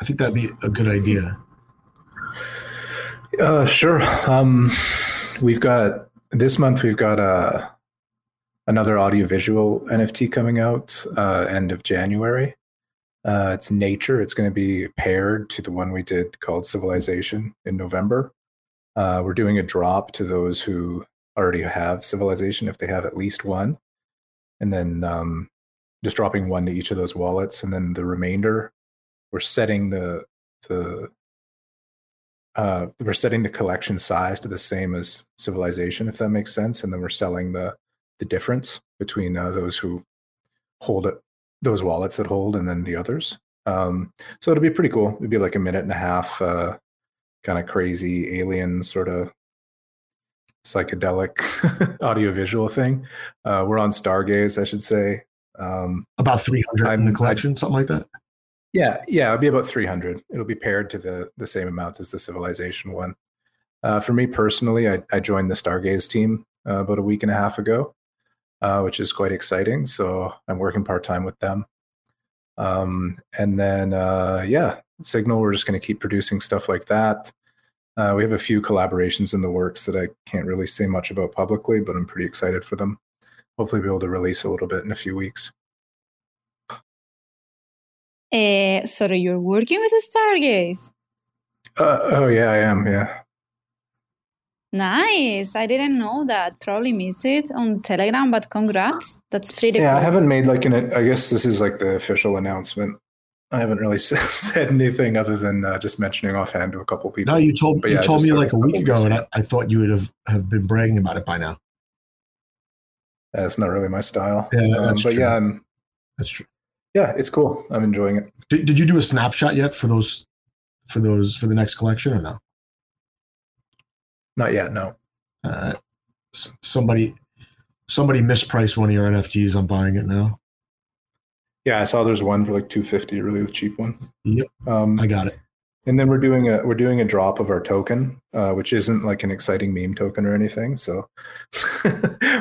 I think that'd be a good idea. Uh, sure. Um, we've got this month. We've got uh, another audiovisual NFT coming out uh, end of January. Uh, it's Nature. It's going to be paired to the one we did called Civilization in November. Uh, we're doing a drop to those who already have Civilization if they have at least one, and then um, just dropping one to each of those wallets, and then the remainder. We're setting the the uh, we're setting the collection size to the same as civilization, if that makes sense, and then we're selling the the difference between uh, those who hold it, those wallets that hold, and then the others. Um, so it'll be pretty cool. It'll be like a minute and a half, uh, kind of crazy alien sort of psychedelic audiovisual thing. Uh, we're on Stargaze, I should say. Um, About 300 I'm- in the collection, something like that. yeah, yeah, it'll be about 300. It'll be paired to the the same amount as the Civilization one. Uh, for me personally, I, I joined the Stargaze team uh, about a week and a half ago, uh, which is quite exciting. So I'm working part time with them. Um, and then, uh, yeah, Signal, we're just going to keep producing stuff like that. Uh, we have a few collaborations in the works that I can't really say much about publicly, but I'm pretty excited for them. Hopefully, be able to release a little bit in a few weeks. Uh, so you're working with Stargaze. Uh, oh, yeah, I am. Yeah. Nice. I didn't know that. Probably miss it on Telegram, but congrats. That's pretty Yeah, cool. I haven't made like an. I guess this is like the official announcement. I haven't really said anything other than uh, just mentioning offhand to a couple people. No, you told But you yeah, told me like a week ago, and I. I thought you would have, have been bragging about it by now. That's not really my style. Yeah, Um, that's but true. yeah, I'm. That's true. Yeah, it's cool. I'm enjoying it. Did, did you do a snapshot yet for those for those for the next collection or no? Not yet. No. Uh, somebody somebody mispriced one of your NFTs. I'm buying it now. Yeah, I saw there's one for like 250, really the cheap one. Yep. Um, I got it. and then we're doing a we're doing a drop of our token, uh, which isn't like an exciting meme token or anything. So,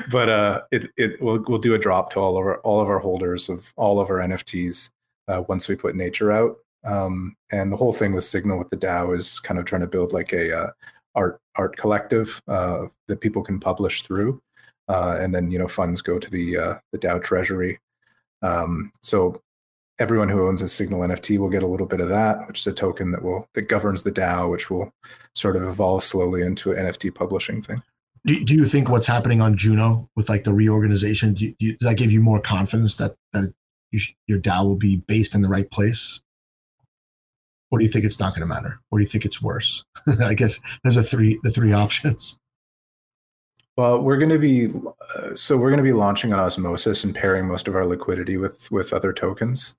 but uh, it it we'll we'll do a drop to all of our all of our holders of all of our NFTs uh, once we put nature out. Um, and the whole thing with Signal with the DAO is kind of trying to build like a uh, art art collective uh, that people can publish through, uh, and then you know funds go to the uh, the DAO treasury. Um, so everyone who owns a Signal NFT will get a little bit of that, which is a token that will that governs the DAO, which will sort of evolve slowly into an NFT publishing thing. Do, do you think what's happening on Juno with like the reorganization? Do you, does that give you more confidence that that you sh- your DAO will be based in the right place? Or do you think it's not going to matter? Or do you think it's worse? I guess there's a three the three options. Well, we're going to be uh, so we're going to be launching on Osmosis and pairing most of our liquidity with with other tokens.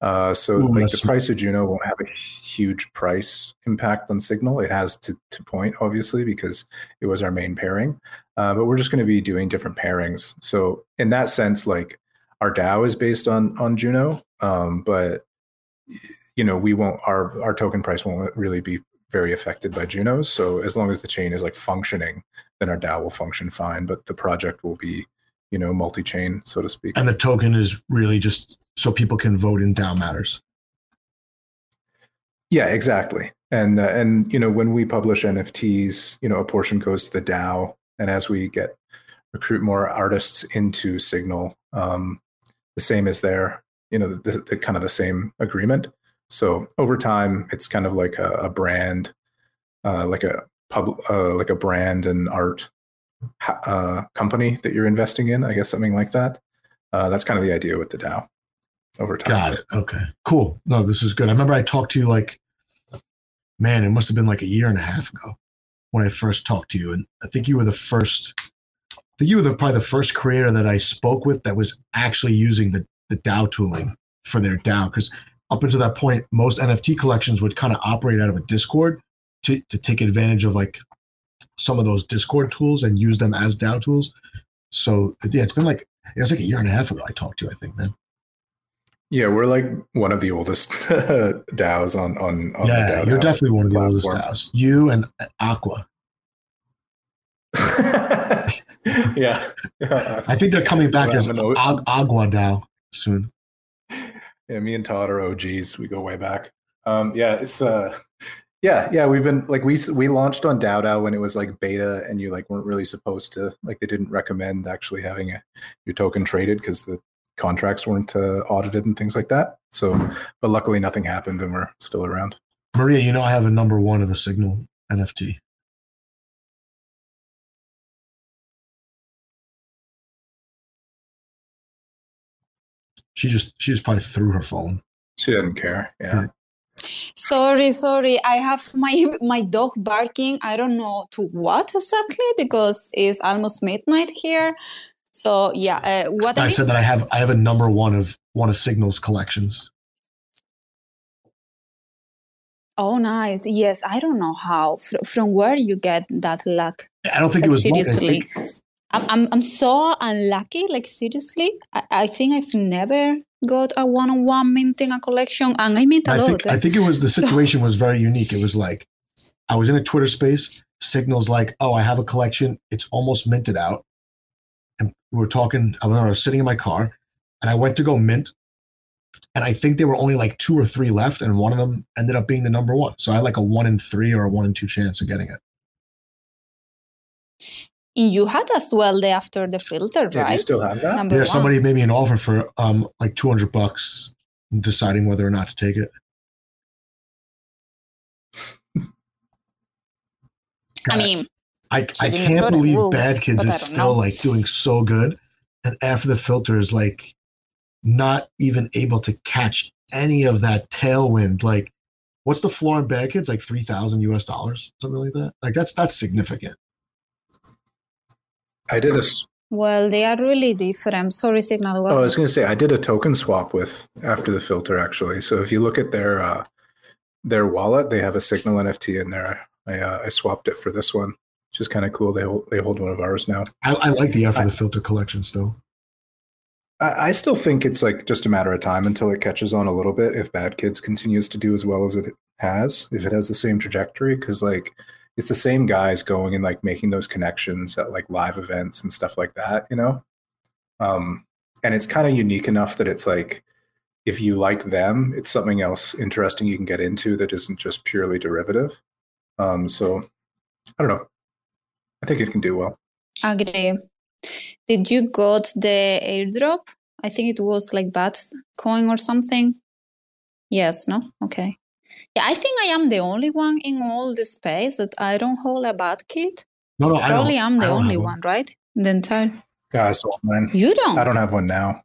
Uh, so Ooh, like the that's- price of Juno won't have a huge price impact on Signal. It has to, to point obviously because it was our main pairing, uh, but we're just going to be doing different pairings. So in that sense, like our DAO is based on on Juno, um, but you know we won't our our token price won't really be very affected by Junos. So as long as the chain is like functioning, then our DAO will function fine. But the project will be you know multi-chain, so to speak. And the token is really just so people can vote in DAO matters. Yeah, exactly. And uh, and you know when we publish NFTs, you know a portion goes to the DAO, and as we get recruit more artists into Signal, um, the same is there. You know the, the kind of the same agreement. So over time, it's kind of like a, a brand, uh, like a pub, uh, like a brand and art uh, company that you're investing in. I guess something like that. Uh, that's kind of the idea with the DAO. Over time. Got it. Okay. Cool. No, this is good. I remember I talked to you like, man, it must have been like a year and a half ago when I first talked to you, and I think you were the first. I think you were the, probably the first creator that I spoke with that was actually using the the DAO tooling for their DAO. Because up until that point, most NFT collections would kind of operate out of a Discord to to take advantage of like some of those Discord tools and use them as DAO tools. So yeah, it's been like it was like a year and a half ago I talked to you. I think, man. Yeah, we're like one of the oldest DAOs on on, on yeah, the DAO you're DAO definitely one of the oldest. DAOs. You and uh, Aqua. yeah, yeah. I think they're coming back as Agua DAO soon. Yeah, me and Todd are OGs. We go way back. Um, yeah, it's uh, yeah, yeah. We've been like we we launched on DAO when it was like beta, and you like weren't really supposed to like they didn't recommend actually having a, your token traded because the contracts weren't uh, audited and things like that. So, but luckily nothing happened, and we're still around. Maria, you know I have a number one of a Signal NFT. She just she just probably threw her phone. She didn't care. Yeah. Sorry, sorry. I have my my dog barking. I don't know to what exactly because it's almost midnight here. So yeah, uh, what I I said that I have I have a number one of one of Signal's collections. Oh, nice. Yes, I don't know how Fr- from where you get that luck. I don't think it Like, was luck. I seriously, think- I'm I'm I'm so unlucky. Like seriously, I, I think I've never got a one-on-one minting a collection, and I mint a I lot. think eh? I think it was the So- situation was very unique. It was like I was in a Twitter space. Signals like, oh, I have a collection. It's almost minted out, and we were talking. I was sitting in my car, and I went to go mint, and I think there were only like two or three left, and one of them ended up being the number one. So I had like a one in three or a one in two chance of getting it. And you had as well the after the filter, Yeah, do you right? still have that? Number Yeah, one. somebody made me an offer for um like two hundred bucks, deciding whether or not to take it. I mean, I, I Sitting can't believe Woo, Bad Kids is still know. like doing so good, and after the filter is like not even able to catch any of that tailwind. Like, what's the floor in Bad Kids? Like three thousand US dollars, something like that. Like that's that's significant. I did a. s- well, they are really different. Sorry, Signal. What? Oh, I was going to say I did a token swap with after the filter actually. So if you look at their uh, their wallet, they have a Signal NFT in there. I uh, I swapped it for this one, which is kind of cool. They hold they hold one of ours now. I, I like the after the filter collection still. I, I still think it's like just a matter of time until it catches on a little bit. If Bad Kids continues to do as well as it has, if it has the same trajectory, because like it's the same guys going and like making those connections at like live events and stuff like that, you know. Um, and it's kind of unique enough that it's like if you like them, it's something else interesting you can get into that isn't just purely derivative. Um, so I don't know. I think it can do well. Agree. Did you got the airdrop? I think it was like Bat coin or something. Yes, no? Okay. Yeah, I think I am the only one in all the space that I don't hold a bad kit. No, no, I probably I'm the I only have one, right? In the entire. Yeah, I sold mine. You don't. I don't have one now.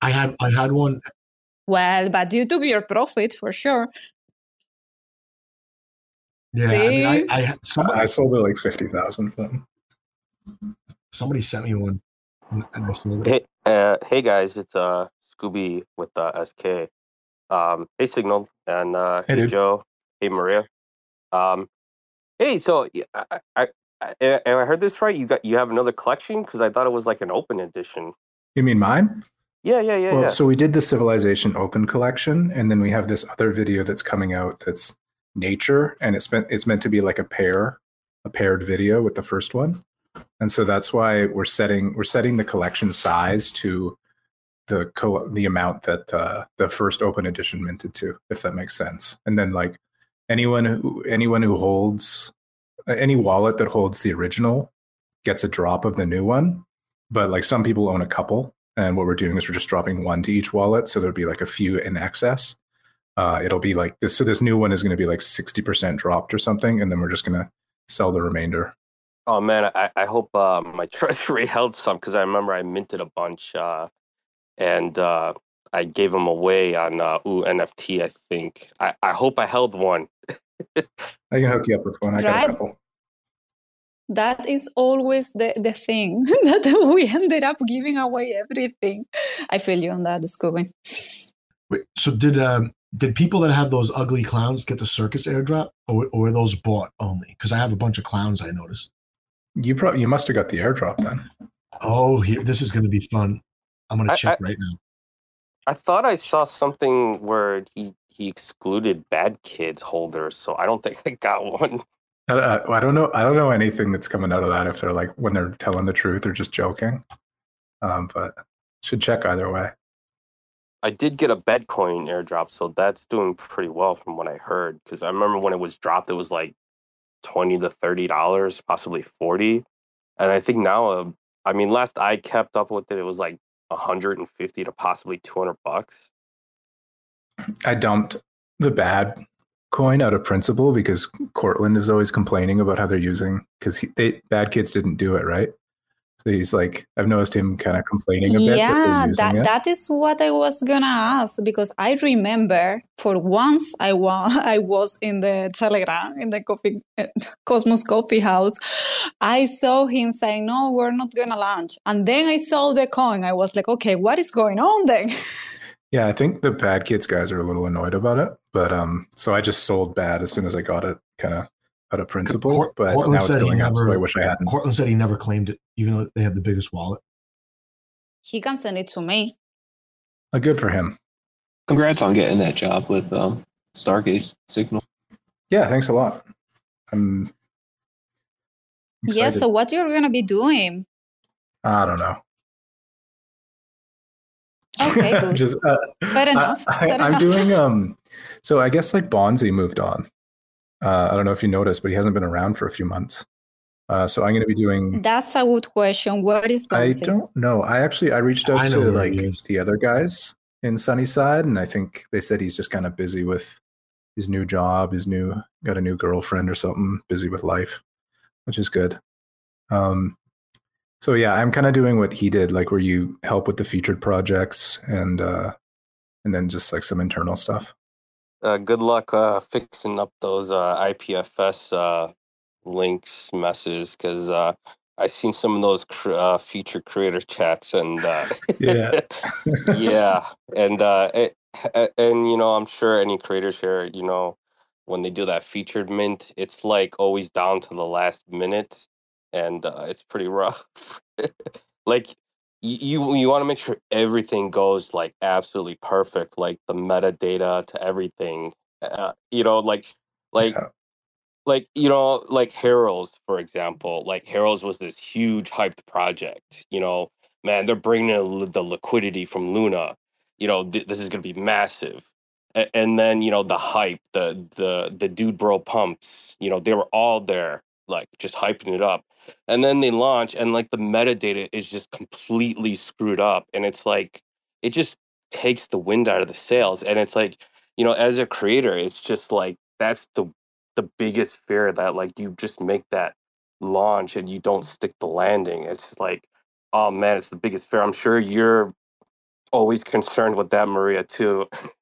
I had I had one. Well, but you took your profit for sure. Yeah, I, mean, I, I had- somebody, I sold it like fifty thousand for them. somebody sent me one, and I sold it. Hey, uh, hey guys, it's uh Scooby with uh, SK. Um, hey Signal and uh, Hey, hey. Joe. Hey Maria. Um, hey, so I, I, I, I heard this right. You got you have another collection because I thought it was like an open edition. You mean mine? Yeah, yeah, yeah, well, yeah. so we did the Civilization Open collection, and then we have this other video that's coming out that's nature, and it's meant it's meant to be like a pair, a paired video with the first one, and so that's why we're setting we're setting the collection size to the co- the amount that uh, the first open edition minted to, if that makes sense. And then like anyone who anyone who holds any wallet that holds the original gets a drop of the new one, but like some people own a couple. And what we're doing is we're just dropping one to each wallet, so there'll be like a few in excess. Uh, it'll be like this. So this new one is going to be like sixty percent dropped or something, and then we're just going to sell the remainder. Oh man, I, I hope uh, my treasury held some because I remember I minted a bunch uh, and uh, I gave them away on uh, Ooh NFT. I think I, I hope I held one. I can hook you up with one. I got Right. a couple. That is always the, the thing that we ended up giving away everything. I feel you on that, Scooby. Wait, so did um did people that have those ugly clowns get the circus airdrop, or, or were those bought only? Because I have a bunch of clowns. I noticed. You probably you must have got the airdrop then. Oh, here this is going to be fun. I'm gonna check I- right now. I thought I saw something where he he excluded bad kids holders, so I don't think I got one. I, I, I don't know. I don't know anything that's coming out of that. If they're like when they're telling the truth or just joking. Um, but should check either way. I did get a Bedcoin airdrop, so that's doing pretty well from what I heard. Because I remember when it was dropped, it was like twenty to thirty dollars, possibly forty, and I think now, uh, I mean, last I kept up with it, it was like hundred and fifty to possibly two hundred bucks. I dumped the bad coin out of principle because Cortland is always complaining about how they're using because they bad kids didn't do it right. So he's like, I've noticed him kind of complaining a bit. Yeah, that that is what I was gonna ask because I remember for once I wa- I was in the Telegram in the coffee uh, Cosmos Coffee House. I saw him saying, "No, we're not gonna launch," and then I saw the coin. I was like, "Okay, what is going on then?" Yeah, I think the bad kids guys are a little annoyed about it, but um, so I just sold bad as soon as I got it, kind of out of principle. Cort- but Cortland now it's said he going up, so never- I wish I hadn't. Cortland said he never claimed it, even though they have the biggest wallet. he can send it to me. Uh, good for him. Congrats on getting that job with um, Stargaze Signal. Yeah, thanks a lot. I'm Yeah. So what you're gonna be doing? I don't know. Okay, good. Just uh, Fair enough. I, fair am enough. doing um. So I guess like Bonzi moved on. Uh, I don't know if you noticed, but he hasn't been around for a few months. Uh, so I'm going to be doing. That's a good question. Where is I don't know. I actually I reached out I to like the other guys in Sunnyside, and I think they said he's just kind of busy with his new job, his new got a new girlfriend or something, busy with life, which is good. Um, so yeah, I'm kind of doing what he did, like where you help with the featured projects and uh, and then just like some internal stuff. Uh, good luck uh, fixing up those uh, IPFS uh, links messes because uh, I've seen some of those cr- uh, feature creator chats and uh, Yeah. yeah, and uh, it, and you know I'm sure any creators here, you know, when they do that featured mint, it's like always down to the last minute, and uh, it's pretty rough. like you you want to make sure everything goes like absolutely perfect, like the metadata to everything. Uh, you know, like like Yeah. like you know like Heroes for example. Like Heroes was this huge hyped project. You know, man, they're bringing in the liquidity from Luna. You know, th- this is going to be massive. A- and then you know the hype, the the the dude bro pumps. You know, they were all there, like just hyping it up and then they launch and like the metadata is just completely screwed up and it's like it just takes the wind out of the sails and it's like you know as a creator it's just like that's the the biggest fear that like you just make that launch and you don't stick the landing. It's like oh man it's the biggest fear. I'm sure you're always concerned with that maria too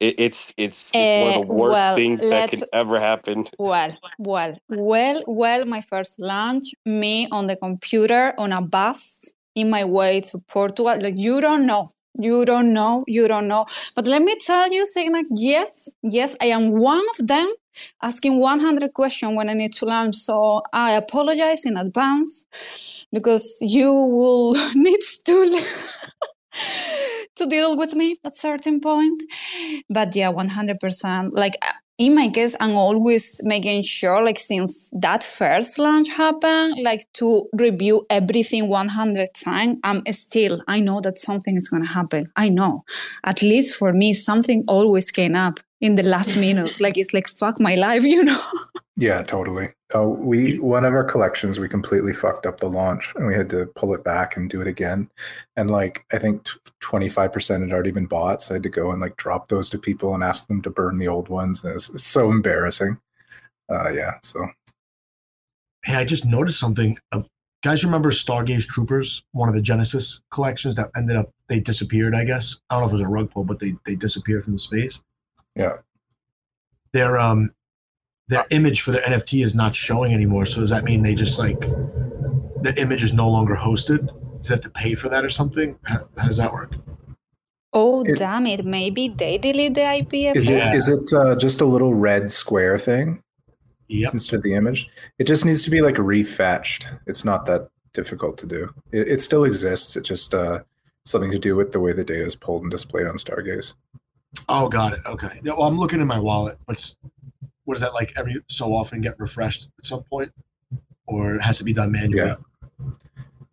it, it's it's it's one Eh, of the worst well, things that could let's- ever happen Well, well, well, well, my first lunch, me on the computer on a bus in my way to Portugal. Like, you don't know. You don't know. You don't know. But let me tell you, Signa, yes, yes, I am one of them asking 100 questions when I need to lunch. So I apologize in advance because you will need to. To deal with me at certain point. But yeah 100% like uh, in my case i'm always making sure like since that first launch happened like to review everything 100 times i'm still i know that something is going to happen. I know. At least for me something always came up in the last minute like it's like fuck my life you know Yeah, totally. Oh, we one of our collections we completely fucked up the launch, and we had to pull it back and do it again. And like I think twenty five percent had already been bought, so I had to go and like drop those to people and ask them to burn the old ones. And it's, it's so embarrassing. Uh, yeah. So Hey, I just noticed something. Uh, guys, remember Stargaze Troopers, one of the Genesis collections that ended up they disappeared. I guess I don't know if it was a rug pull, but they they disappeared from the space. Yeah, Their um their image for their NFT is not showing anymore. So does that mean they just like the image is no longer hosted? Do they have to pay for that or something? How, how does that work? oh It- damn it maybe they delete the ip is it Yeah. is it uh, just a little red square thing Yep. instead of the image? It just needs to be like refetched. It's not that difficult to do. It, it still exists. It just uh, something to do with the way the data is pulled and displayed on Stargaze. Oh, got it. Okay. Yeah, well, I'm looking in my wallet. What's what is that like? Every so often get refreshed at some point, or it has to be done manually. Yeah.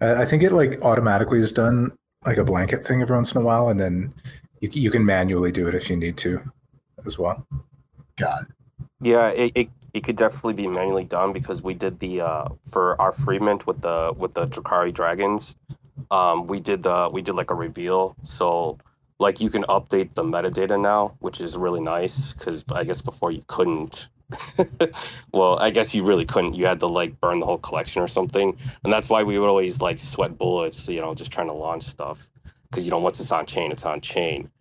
I I think it like automatically is done like a blanket thing every once in a while, and then you you can manually do it if you need to, as well. Got it. Yeah, it, it, it could definitely be manually done because we did the uh for our free mint with the with the Drakari dragons. Um we did the we did like a reveal. So like you can update the metadata now, which is really nice because I guess before you couldn't. well, I guess you really couldn't. You had to like burn the whole collection or something. And that's why we would always like sweat bullets, you know, just trying to launch stuff. Because you know, once it's on chain, it's on chain.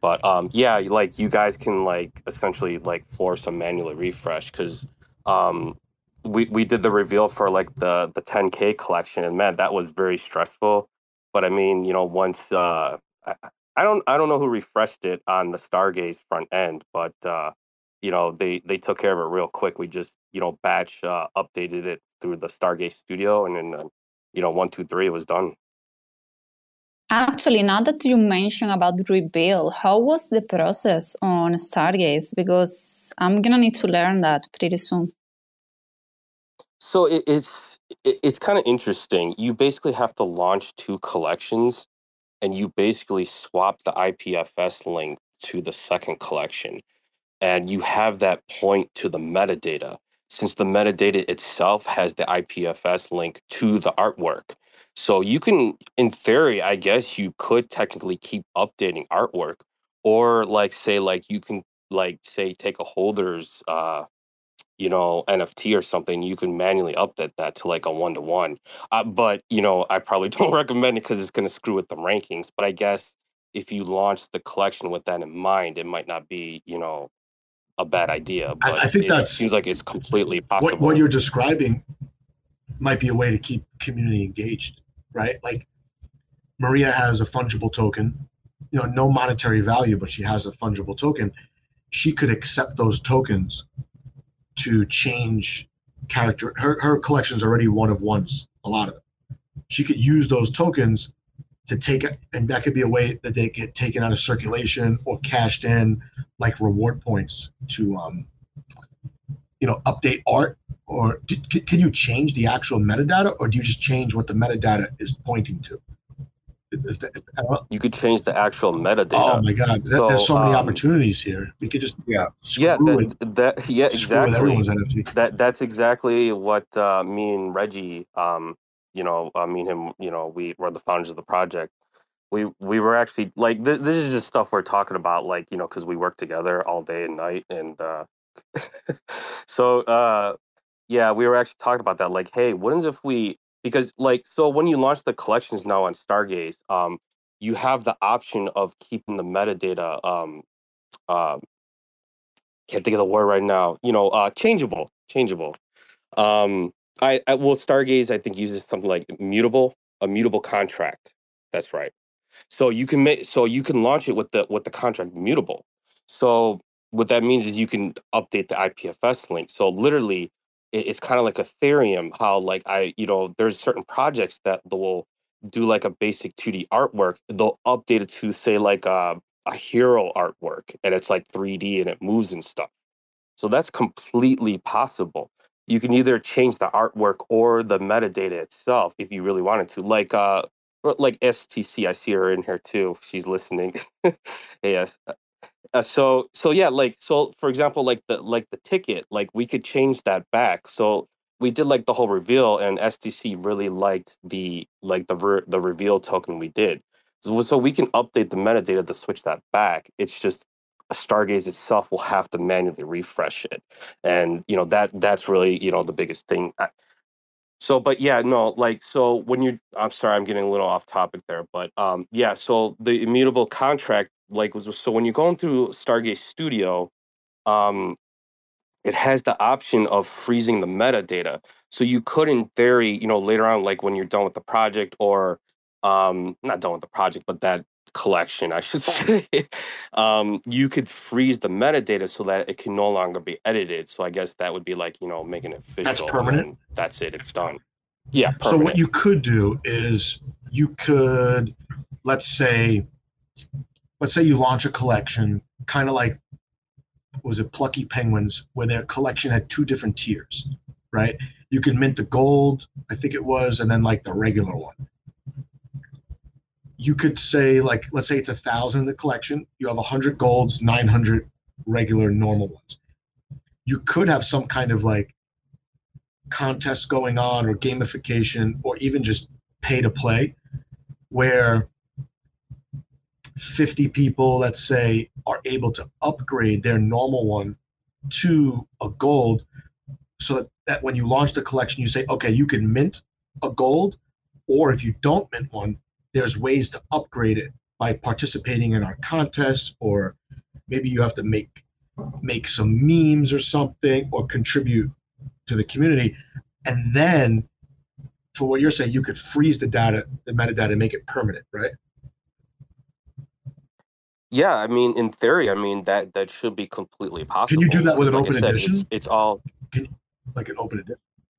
But um, yeah, like you guys can like essentially like force a manually refresh because um, we we did the reveal for like the the 10k collection, and man, that was very stressful. But I mean, you know, once uh, I don't I don't know who refreshed it on the Stargaze front end, but uh, you know they they took care of it real quick. We just you know batch uh, updated it through the Stargaze Studio, and then uh, you know one two three it was done. Actually, now that you mention about reveal, how was the process on Stargaze? Because I'm gonna need to learn that pretty soon. So it, it's it, it's kind of interesting. You basically have to launch two collections, and you basically swap the IPFS link to the second collection, and you have that point to the metadata. Since the metadata itself has the IPFS link to the artwork, so you can, in theory, I guess you could technically keep updating artwork, or like say like you can like say take a holder's uh you know nft or something you can manually update that to like a one to one but you know i probably don't recommend it because it's going to screw with the rankings but i guess if you launch the collection with that in mind it might not be you know a bad idea I- but I think it, that's- it seems like it's completely possible What what you're describing might be a way to keep community engaged, right? Like Maria has a fungible token, you know, no monetary value, but she has a fungible token. She could accept those tokens to change character. Her her collection's already one of ones, a lot of them. she could use those tokens to take it, and that could be a way that they get taken out of circulation or cashed in, like reward points to, um, you know, update art. Or can you change the actual metadata, or do you just change what the metadata is pointing to? If that- if- You could change the actual metadata. oh my god, there- there's so So, many um, opportunities here. We could just Yeah. yeah, that, that yeah, exactly. That that's exactly what uh, me and Reggie, um, you know, uh, me and him, you know, we were the founders of the project. We we were actually like th- this is just stuff we're talking about, like you know, because we work together all day and night, and uh, so uh, yeah, we were actually talking about that. Like, hey, what if we because like so when you launch the collections now on Stargaze, um, you have the option of keeping the metadata um, um, can't think of the word right now. You know, uh, changeable, changeable. Um, I, I well, Stargaze I think uses something like mutable, a mutable contract. That's right. So you can make so you can launch it with the with the contract mutable. So what that means is you can update the IPFS link. So literally, it, it's kind of like Ethereum. How like I you know there's certain projects that will do like a basic 2D artwork. They'll update it to say like a a hero artwork, and it's like 3D and it moves and stuff. So that's completely possible. You can either change the artwork or the metadata itself if you really wanted to. Like uh like STC, I see her in here too. She's listening. yes. Uh, so so yeah, like so for example, like the like the ticket, like we could change that back. So we did like the whole reveal, and sdc really liked the like the re- the reveal token we did. So, so we can update the metadata to switch that back. It's just Stargaze itself will have to manually refresh it, and you know that that's really you know the biggest thing. I- So, but yeah, no, like so when you, I'm sorry, I'm getting a little off topic there, but um, yeah, so the immutable contract, like was so when you're going through Stargaze Studio, um, it has the option of freezing the metadata. So you could, in theory, you know, later on, like when you're done with the project or um, not done with the project, but that collection, I should say, um, you could freeze the metadata so that it can no longer be edited. So I guess that would be like, you know, making it official. That's permanent? That's it. It's done. Yeah. Permanent. So what you could do is you could, let's say, let's say you launch a collection, kind of like was it Plucky Penguins, where their collection had two different tiers, right? You could mint the gold, I think it was, and then like the regular one. You could say like, let's say it's a thousand in the collection. You have a hundred golds, nine hundred regular normal ones. You could have some kind of like contest going on or gamification or even just pay to play where 50 people let's say are able to upgrade their normal one to a gold so that, that when you launch the collection you say okay you can mint a gold or if you don't mint one there's ways to upgrade it by participating in our contests or maybe you have to make make some memes or something or contribute to the community. And then for what you're saying you could freeze the data the metadata and make it permanent right yeah. I mean, in theory, I mean, that, that should be completely possible. Can you do that with an because open I said, edition? It's, all, like an open edition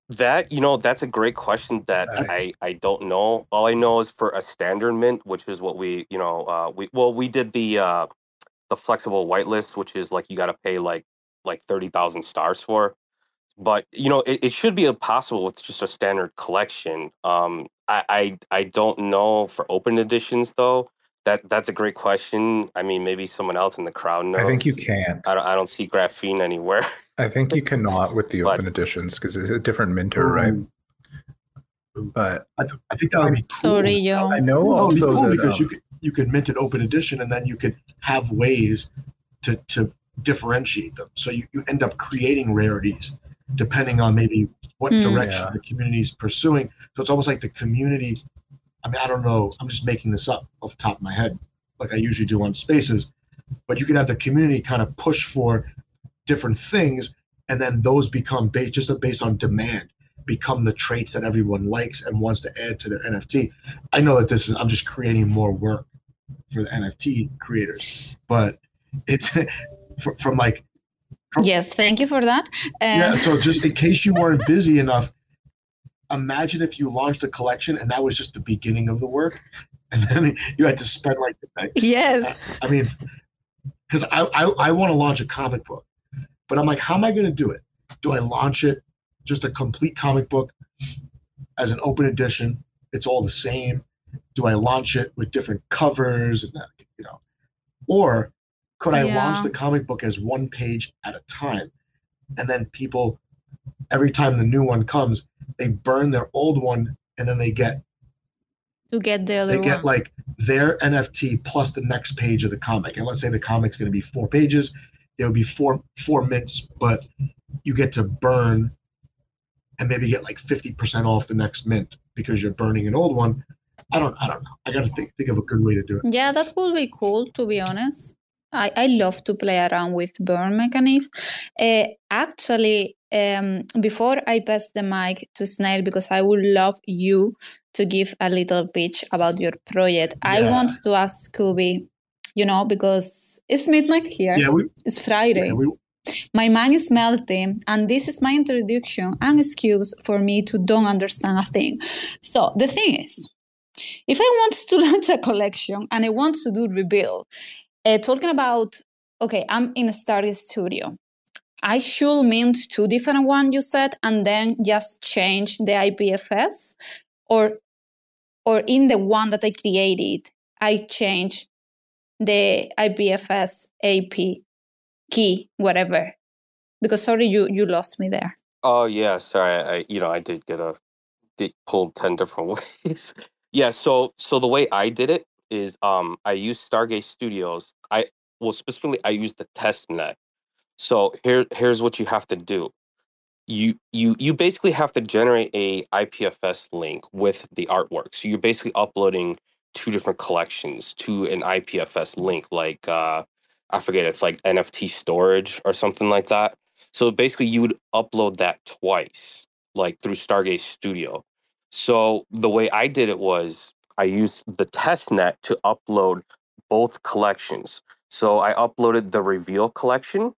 That you know, that's a great question that I I don't know. All I know is for a standard mint, which is what we you know uh we well we did the uh the flexible whitelist, which is like you got to pay like like thirty thousand stars for. But you know, it, it should be possible with just a standard collection. Um, I, I I don't know for open editions though. That that's a great question. I mean, maybe someone else in the crowd knows. I think you can't. I don't, I don't see graphene anywhere. I think you cannot with the But- open editions because it's a different minter, right? But I, th- I think that would be cool. Sorry, yo. I know Oh, it'd be also cool that because um, you could you could mint an open edition and then you could have ways to to differentiate them. So you, you end up creating rarities depending on maybe what Hmm. direction Yeah. the community is pursuing. So it's almost like the community. I mean, I don't know. I'm just making this up off the top of my head, like I usually do on Spaces. But you could have the community kind of push for different things, and then those become based just based on demand, become the traits that everyone likes and wants to add to their NFT. I know that this is I'm just creating more work for the NFT creators, but it's fr- from like Yes, thank you for that. Yeah. So just in case you weren't busy enough, imagine if you launched a collection and that was just the beginning of the work, and then you had to spend like. Yes. I mean, because I I, I want to launch a comic book, but I'm like, how am I going to do it? Do I launch it just a complete comic book as an open edition? It's all the same. Do I launch it with different covers and you know, or could I Yeah. launch the comic book as one page at a time, and then people every time the new one comes, they burn their old one and then they get To get the other they one. get like their NFT plus the next page of the comic. And let's say the comic's going to be four pages, there would be four four mints, but you get to burn and maybe get like fifty percent off the next mint because you're burning an old one. I don't I don't know. I got to think think of a good way to do it. Yeah, that would be cool, to be honest. I, I love to play around with burn mechanism. Uh, actually, um, before I pass the mic to Snail, because I would love you to give a little pitch about your project, I want to ask Scooby, you know, because it's midnight here, Yeah, we it's Friday. yeah, we My mind is melting, and this is my introduction and excuse for me to don't understand a thing. So the thing is, if I want to launch a collection and I want to do reveal, uh, talking about okay, I'm in a Stargaze studio. I should mint two different ones you said, and then just change the IPFS, or or in the one that I created, I change the IPFS API key, whatever. Because sorry, you you lost me there. Oh yeah, sorry. I you know I did get a did pulled ten different ways. yeah, so so the way I did it is um I used Stargaze Studios. I well specifically I used the test net. So here here's what you have to do. You you you basically have to generate a IPFS link with the artwork. So you're basically uploading two different collections to an IPFS link like uh I forget it's like NFT storage or something like that. So basically, you would upload that twice, like through Stargaze Studio. So the way I did it was I used the test net to upload both collections. So I uploaded the Reveal collection,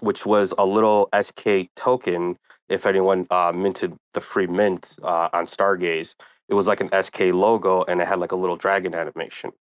which was a little SK token. If anyone uh, minted the free mint uh, on Stargaze, it was like an SK logo and it had like a little dragon animation.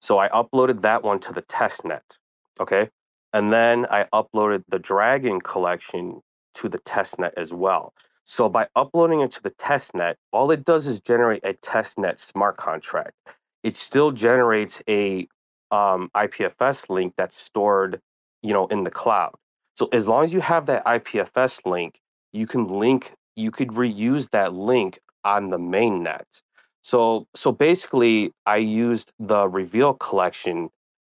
So I uploaded that one to the test net. Okay. And then I uploaded the Dragon collection to the test net as well. So by uploading it to the test net, all it does is generate a test net smart contract. It still generates a um, IPFS link that's stored, you know, in the cloud. So as long as you have that IPFS link, you can link, you could reuse that link on the main net. So so basically, I used the Reveal collection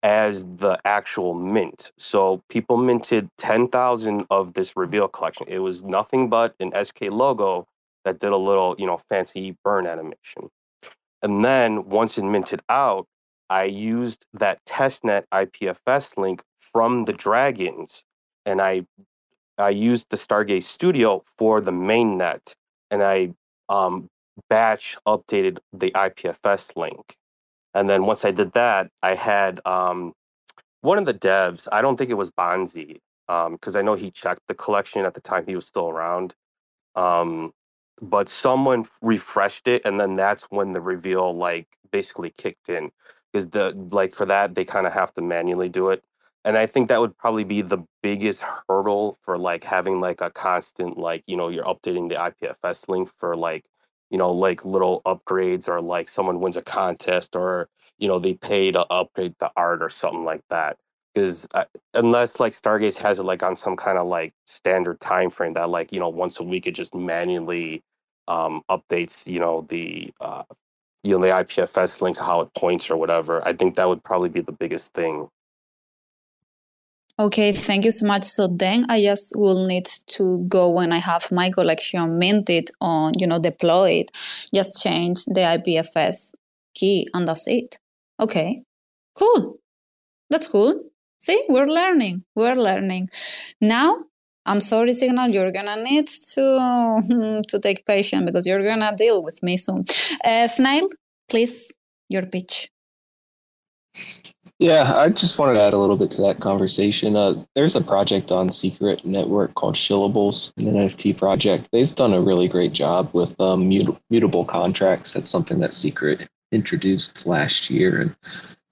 as the actual mint. So people minted 10,000 of this reveal collection. It was nothing but an SK logo that did a little, you know, fancy burn animation. And then once it minted out, I used that testnet IPFS link from the Dragons and I I used the Stargaze Studio for the main net and I um, batch updated the IPFS link. And then once I did that, I had um, one of the devs. I don't think it was Bonzi, because I know he checked the collection at the time he was still around. Um, but someone refreshed it, and then that's when the reveal like basically kicked in. Because the like for that they kind of have to manually do it, and I think that would probably be the biggest hurdle for like having like a constant like you know you're updating the IPFS link for like you know like little upgrades or like someone wins a contest or you know they pay to upgrade the art or something like that. Because unless like stargaze has it like on some kind of like standard time frame that like you know once a week it just manually um updates you know the uh you know the ipfs links how it points or whatever i think that would probably be the biggest thing Okay, thank you so much. So then I just will need to go when I have my collection minted on, you know, deployed, just change the IPFS key and that's it. Okay, cool. That's cool. See, we're learning. We're learning. Now, I'm sorry, Signal, you're gonna need to to take patience because you're gonna deal with me soon. Uh, Snail, please, your pitch. Yeah, I just wanted to add a little bit to that conversation. Uh, there's a project on Secret Network called Shillables, an NFT project. They've done a really great job with um, mut- mutable contracts. That's something that Secret introduced last year. And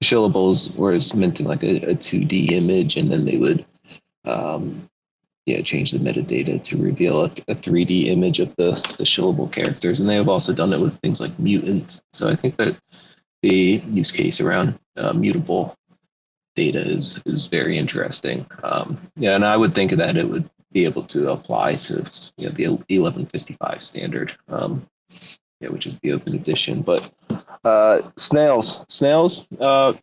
Shillables was minting like a, a 2D image, and then they would um, yeah, change the metadata to reveal a, a 3D image of the, the shillable characters. And they have also done it with things like mutants. So I think that the use case around uh, mutable data is is very interesting. Um, yeah, and I would think that it would be able to apply to you know, the 1155 standard, um, yeah, which is the open edition. But uh, snails, snails, uh,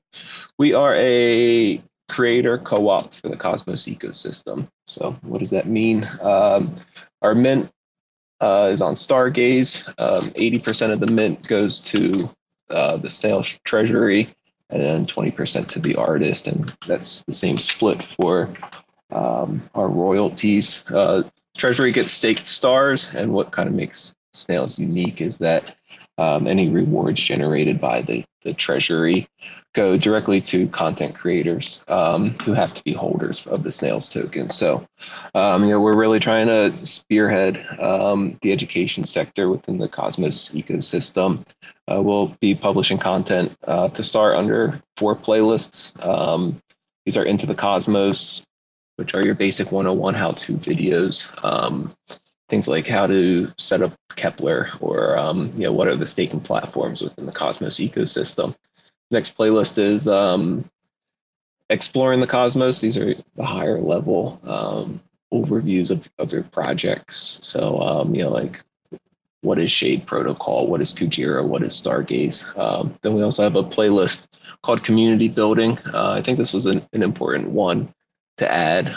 we are a creator co-op for the Cosmos ecosystem. So what does that mean? Um, our mint uh, is on Stargaze. Um, 80% of the mint goes to uh, the snail treasury and then 20% to the artist. And that's the same split for um, our royalties. Uh, treasury gets staked stars. And what kind of makes snails unique is that um, any rewards generated by the, the treasury go directly to content creators um, who have to be holders of the snails token. So, um, you know, we're really trying to spearhead um, the education sector within the Cosmos ecosystem. Uh, we'll be publishing content uh, to start under four playlists. Um, these are Into the Cosmos, which are your basic 101 how-to videos. Um, things like how to set up Keplr or um, you know what are the staking platforms within the Cosmos ecosystem. Next playlist is um, exploring the Cosmos. These are the higher level um, overviews of, of your projects. So um, you know like what is Shade Protocol, what is Kujira, what is Stargaze. Um, then we also have a playlist called Community Building. Uh, I think this was an, an important one to add.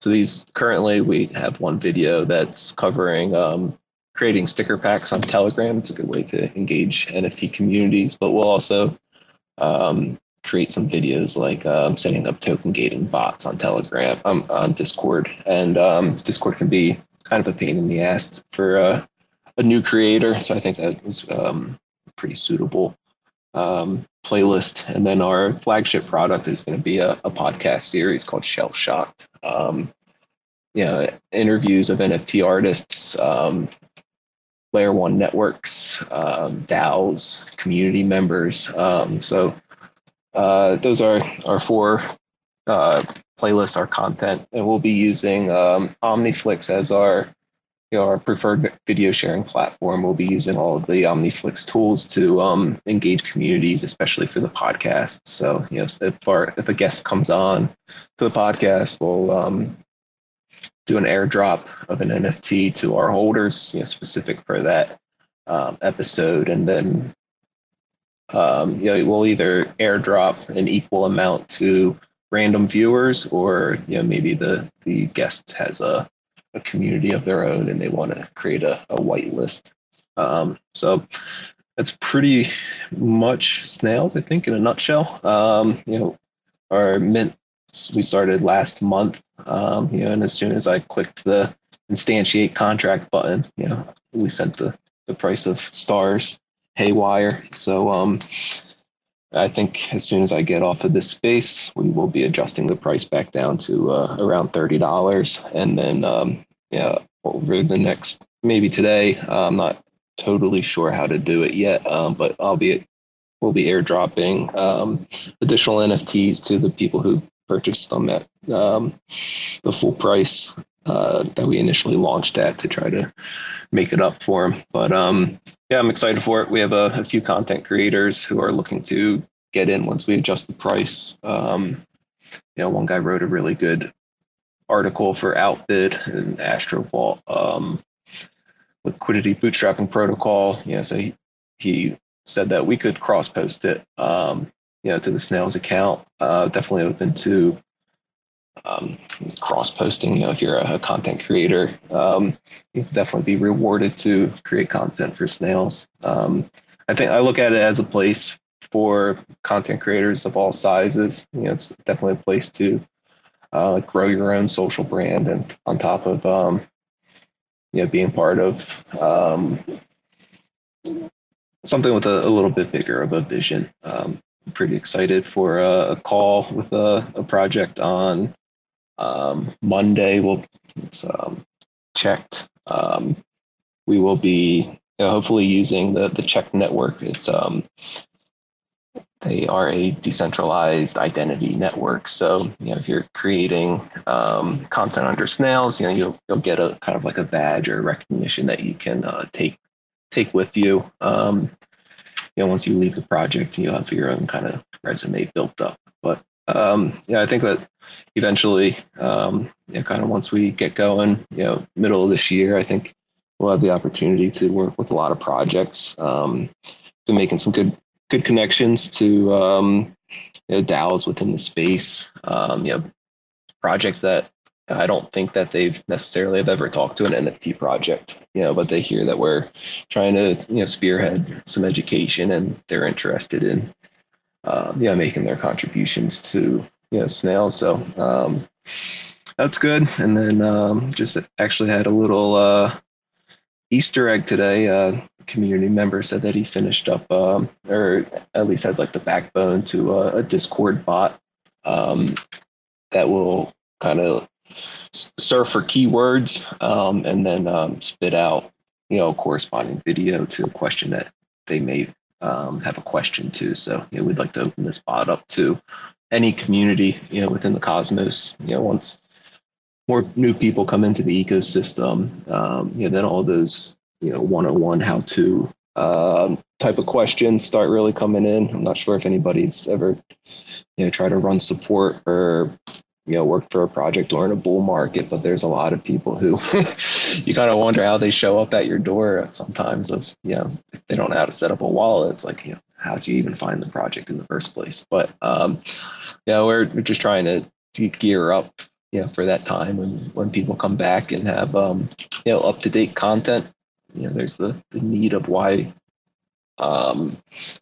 So these currently we have one video that's covering um, creating sticker packs on Telegram. It's a good way to engage NFT communities, but we'll also um, create some videos like um, setting up token gating bots on Telegram, um, on Discord, and um, Discord can be kind of a pain in the ass for uh, a new creator. So I think that was um, pretty suitable um, playlist. And then our flagship product is going to be a, a podcast series called Shell Shocked. Um, you know, interviews of NFT artists, um, layer one networks, um, DAOs, community members. Um, so uh, those are our four uh, playlists, our content, and we'll be using um, OmniFlix as our you know, our preferred video sharing platform. We'll be using all of the OmniFlix tools to um, engage communities, especially for the podcast. So, you know, if, our, if a guest comes on to the podcast, we'll um, do an airdrop of an NFT to our holders, you know, specific for that um, episode, and then um, you know, we'll either airdrop an equal amount to random viewers, or you know, maybe the the guest has a a community of their own and they want to create a, a whitelist. Um, so that's pretty much snails, I think, in a nutshell. Um, you know, our mint we started last month. Um, you know, and as soon as I clicked the instantiate contract button, you know, we sent the the price of stars haywire. So um, I think as soon as I get off of this space, we will be adjusting the price back down to uh, around thirty dollars, and then um, yeah, over the next maybe today. I'm not totally sure how to do it yet, um, but I'll be we'll be airdropping um, additional NFTs to the people who purchased them at um, the full price uh, that we initially launched at to try to make it up for them. But um, yeah, I'm excited for it. We have a, a, few content creators who are looking to get in once we adjust the price. Um, you know, one guy wrote a really good article for Outbid and AstroVault um, liquidity bootstrapping protocol. You know, so he, he said that we could cross post it, um, you know, to the Snails account. Uh, definitely open to um, cross posting. You know, if you're a, a content creator, um, you can definitely be rewarded to create content for Snails. Um, I think I look at it as a place for content creators of all sizes. You know, it's definitely a place to uh, grow your own social brand, and on top of um, you know being part of um, something with a, a, little bit bigger of a vision. Um, pretty excited for a, a call with a, a project on um, Monday. We'll it's um, cheqd. Um, we will be you know, hopefully using the the cheqd network. It's um, they are a decentralized identity network. So you know if you're creating um, content under Snails, you know you'll you'll get a kind of like a badge or recognition that you can uh, take take with you. Um, you know once you leave the project, you'll have your own kind of resume built up. But um, yeah, I think that eventually, um, you know, kind of once we get going, you know, middle of this year, I think we'll have the opportunity to work with a lot of projects. Um, been making some good good connections to um, you know, DAOs within the space. Um, you know, projects that I don't think that they've necessarily have ever talked to an NFT project, you know, but they hear that we're trying to, you know, spearhead some education and they're interested in, um, yeah, making their contributions to, you know, snails. So um, that's good. And then um, just actually had a little uh, Easter egg today. Uh, community member said that he finished up, um, or at least has like the backbone to a, a Discord bot um, that will kind of surf for keywords um, and then um, spit out, you know, corresponding video to a question that they may um, have a question to. So, you know, we'd like to open this bot up to any community, you know, within the Cosmos. You know, once more new people come into the ecosystem, um, you know, then all those, you know, one-on-one how-to um, type of questions start really coming in. I'm not sure if anybody's ever, you know, try to run support or you know work for a project or in a bull market but there's a lot of people who you kind of wonder how they show up at your door sometimes of you know if they don't know how to set up a wallet it's like you know how did you even find the project in the first place but um yeah we're, we're just trying to, to gear up you know for that time when when people come back and have um you know up to date content you know there's the the need of why um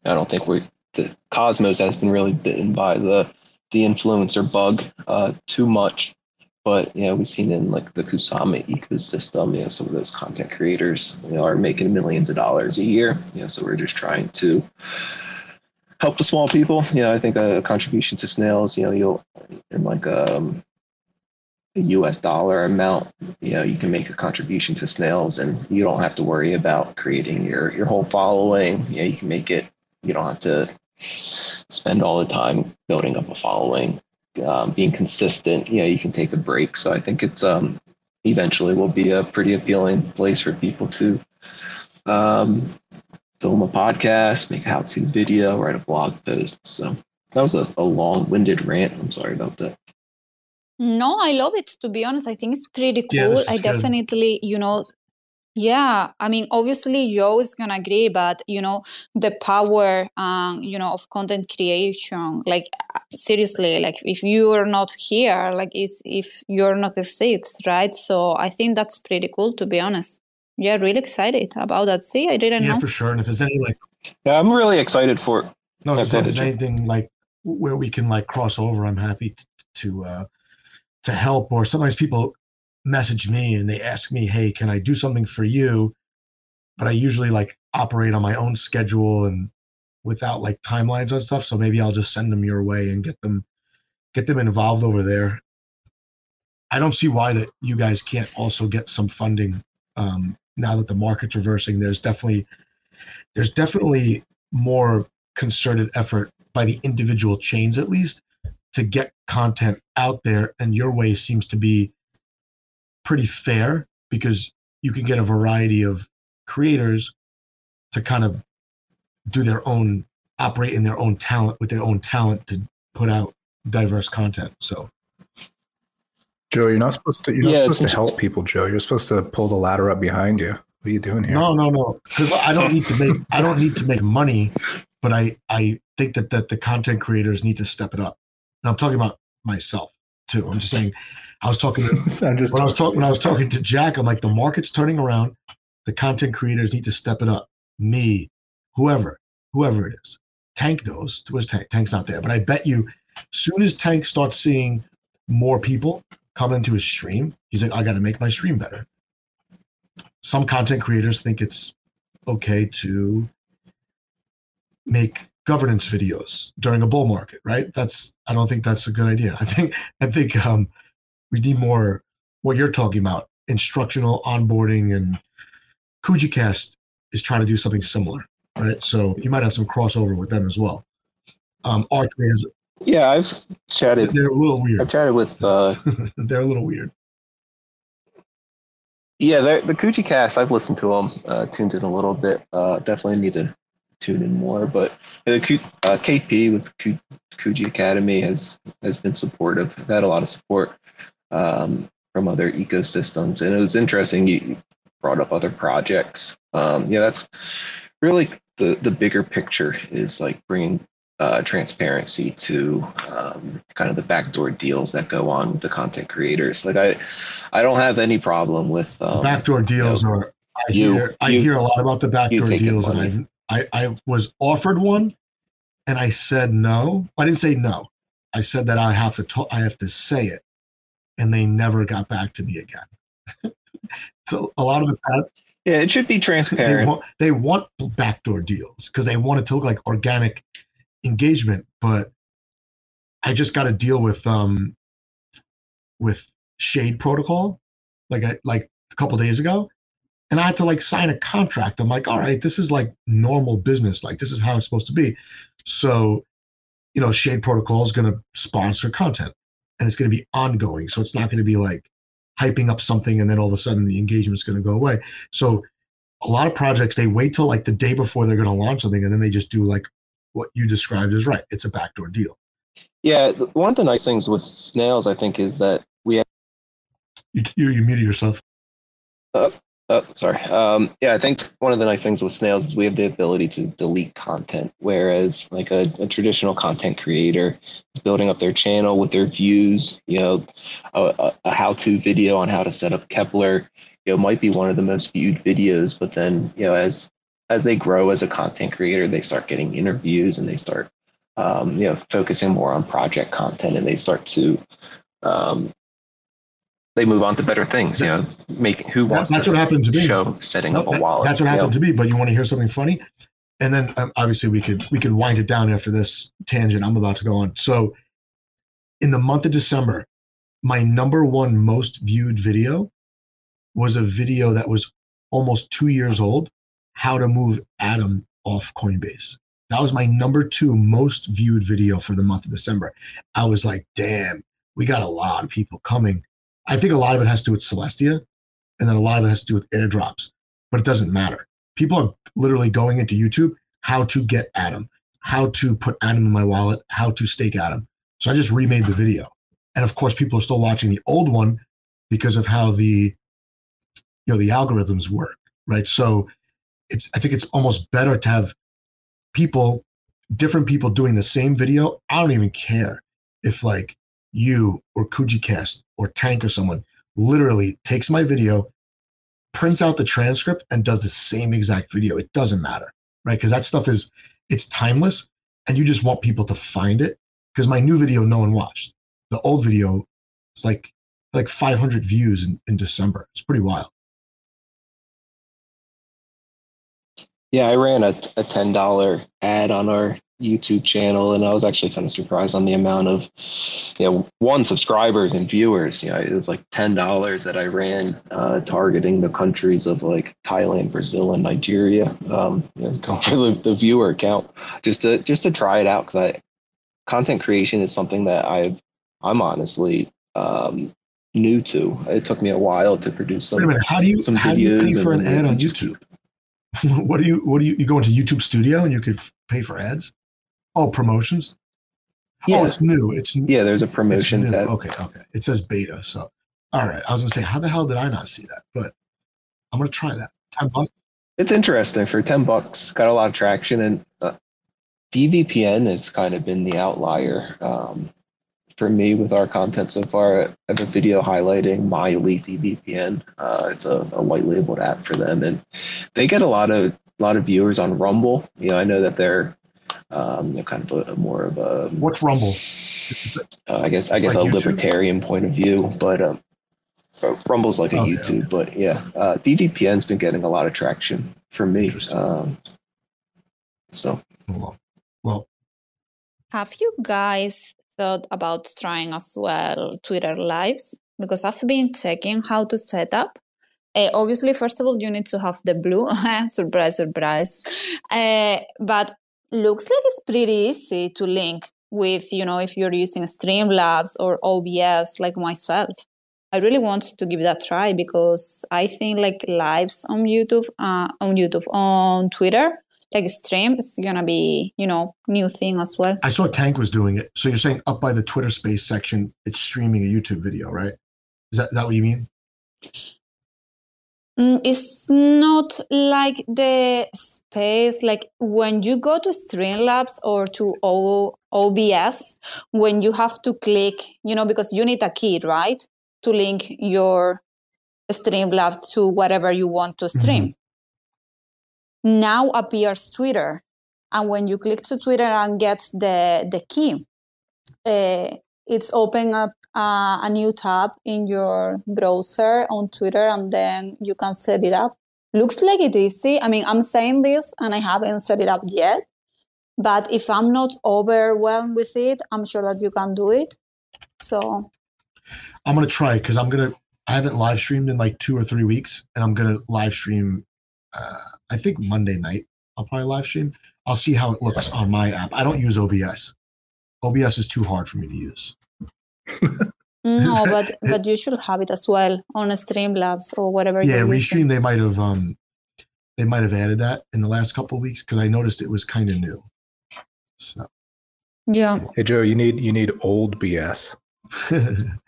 i don't think we the cosmos has been really bitten by the the influencer bug uh, too much. But you know, we've seen in like the Kusama ecosystem, you know, some of those content creators you know, are making millions of dollars a year. You know, so we're just trying to help the small people. You know, I think a, contribution to snails, you know, you'll in like um, a US dollar amount, you know, you can make a contribution to snails and you don't have to worry about creating your your whole following. You know, you can make it you don't have to spend all the time building up a following, um, being consistent. You know, you can take a break. So I think it's um, eventually will be a pretty appealing place for people to um, film a podcast, make a how-to video, write a blog post. So that was a, a long-winded rant. I'm sorry about that. No, I love it. To be honest, I think it's pretty cool. this I is good. definitely, you know, yeah, I mean, obviously Joe is gonna agree, but you know, the power, um, you know, of content creation. Like uh, seriously, like if you're not here, like it's if you're not the seats, right? So I think that's pretty cool, to be honest. Yeah, really excited about that. See, I didn't Yeah, know. for sure. And if there's any like Yeah, I'm really excited for. no, Yeah, if there's anything like where we can like cross over, I'm happy t- to uh to help. Or sometimes people message me and they ask me, "Hey, can I do something for you?" But I usually like operate on my own schedule and without like timelines and stuff. So maybe I'll just send them your way and get them get them involved over there. I don't see why that you guys can't also get some funding um, now that the market's reversing. There's definitely there's definitely more concerted effort by the individual chains at least to get content out there and your way seems to be pretty fair because you can get a variety of creators to kind of do their own operate in their own talent with their own talent to put out diverse content so Joe, you're not supposed to. You're not supposed to help people, Joe. You're supposed to pull the ladder up behind you. What are you doing here? no no no because i don't need to make i don't need to make money but i i think that that the content creators need to step it up and i'm talking about myself too i'm just saying i was talking to I'm just. when I was talking when I was talking to Jack, I'm like, the market's turning around. The content creators need to step it up. Me, whoever, whoever it is. Tank knows. Where's Tank? Tank's not there. But I bet you, soon as Tank starts seeing more people come into his stream, he's like, I got to make my stream better. Some content creators think it's okay to make governance videos during a bull market, right? That's I don't think that's a good idea. I think I think um, we need more what you're talking about, instructional onboarding, and KujiCast is trying to do something similar, right? So you might have some crossover with them as well. Um, Archery is Yeah, I've chatted. they're a little weird. I've chatted with. Uh, they're a little weird. yeah, the KujiCast. I've listened to them. Uh, tuned in a little bit. Uh, definitely need to tune in more. But the uh, KP with Coo- Kuji Academy has has been supportive. I've had a lot of support um, from other ecosystems, and it was interesting. You you brought up other projects. Um, yeah, that's really the the bigger picture is like bringing uh, transparency to um, kind of the backdoor deals that go on with the content creators. Like I, I don't have any problem with um, backdoor deals you know, are. I you- hear I you- hear a lot about the backdoor deals, and. I've, I I was offered one, and I said no. I didn't say no. I said that I have to talk, I have to say it, and they never got back to me again. so a lot of the Yeah, it should be transparent. they want they want backdoor deals because they want it to look like organic engagement but i just got to deal with um with shade protocol like I, like a couple days ago and i had to like sign a contract. I'm like all right this is like normal business. Like this is how it's supposed to be. So you know shade protocol is going to sponsor content and it's going to be ongoing. So it's not going to be like hyping up something and then all of a sudden the engagement is going to go away. So a lot of projects they wait till like the day before they're going to launch something and then they just do like what you described as right. It's a backdoor deal. Yeah, one of the nice things with snails, I think, is that we have. you you, you muted yourself uh, Oh, sorry. Um, yeah, I think one of the nice things with snails is we have the ability to delete content, whereas like a, a traditional content creator is building up their channel with their views. You know, a, a, how-to video on how to set up Keplr, you know, might be one of the most viewed videos. But then, you know, as as they grow as a content creator, they start getting interviews and they start, um, you know, focusing more on project content, and they start to um, they move on to better things. You know, make who wants that's to what happened to me show setting No, up a wallet. that's what you happened know? to me but you want to hear something funny and then um, obviously we could we could wind it down after this tangent i'm about to go on so in the month of december my number one most viewed video was a video that was almost two years old how to move ATOM off coinbase that was my number two most viewed video for the month of december i was like damn we got a lot of people coming i think a lot of it has to do with celestia and then a lot of it has to do with airdrops but it doesn't matter. People are literally going into youtube how to get ATOM how to put ATOM in my wallet how to stake ATOM so i just remade the video. And of course people are still watching the old one because of how the you know the algorithms work right? So it's i think it's almost better to have people different people doing the same video. I don't even care if like you or kujicast or tank or someone literally takes my video prints out the transcript and does the same exact video. It doesn't matter right? Because that stuff is it's timeless and you just want people to find it. Because my new video no one watched. The old video it's like like 500 views in, in december. It's pretty wild Yeah, I ran a, a ten dollar ad on our YouTube channel, and I was actually kind of surprised on the amount of, you know, one subscribers and viewers. You know, it was like ten dollars that I ran uh, targeting the countries of like Thailand, Brazil, and Nigeria. Um, you know, going for the, the viewer count just to just to try it out because I content creation is something that I've I'm honestly um, new to. It took me a while to produce wait a some minute how do you some how do you pay for an ad on youtube what do you what do you you go into youtube studio and you could pay for ads oh promotions Yeah. oh it's new it's Yeah, there's a promotion that Okay, okay. It says beta. So, all right. I was gonna say, how the hell did I not see that? But I'm gonna try that. Ten bucks. It's interesting for 10 bucks, got a lot of traction and uh, DVPN has kind of been the outlier um, for me with our content so far. I have a video highlighting my Elite DVPN. Uh, it's a, a white labeled app for them and they get a lot of a lot of viewers on Rumble. You know, I know that they're um, you know, kind of a, a more of a What's Rumble? uh, I guess I guess like a YouTube? libertarian point of view, but um, Rumble's like a Okay, YouTube. But yeah, uh, DVPN's been getting a lot of traction for me. Um, so Hold. Well, Have you guys thought about trying as well Twitter lives? Because I've been checking how to set up. Uh, obviously, first of all, you need to have the blue. surprise, surprise. Uh, but looks like it's pretty easy to link with, you know, if you're using Streamlabs or OBS like myself. I really want to give that a try because I think like lives on YouTube, uh, on YouTube, on Twitter, like stream is gonna be, you know, new thing as well. I saw Tank was doing it. So you're saying up by the Twitter space section, it's streaming a YouTube video, right? Is that, is that what you mean? Mm, it's not like the space like when you go to streamlabs or to o- obs when you have to click you know because you need a key right to link your streamlabs to whatever you want to stream now appears twitter and when you click to twitter and get the the key uh, it's open up uh, a new tab in your browser on Twitter and then you can set it up. Looks like it's easy. I mean, I'm saying this and I haven't set it up yet. But if I'm not overwhelmed with it, I'm sure that you can do it. So I'm gonna try because I'm gonna. I haven't live streamed in like two or three weeks, and I'm gonna live stream. Uh, I think Monday night. I'll probably live stream. I'll see how it looks on my app. I don't use OBS. OBS is too hard for me to use. no, but but you should have it as well on a Streamlabs or whatever. Yeah, you're using. restream. They might have um, they might have added that in the last couple of weeks because I noticed it was kind of new. So Yeah. Hey Joe, you need you need old BS.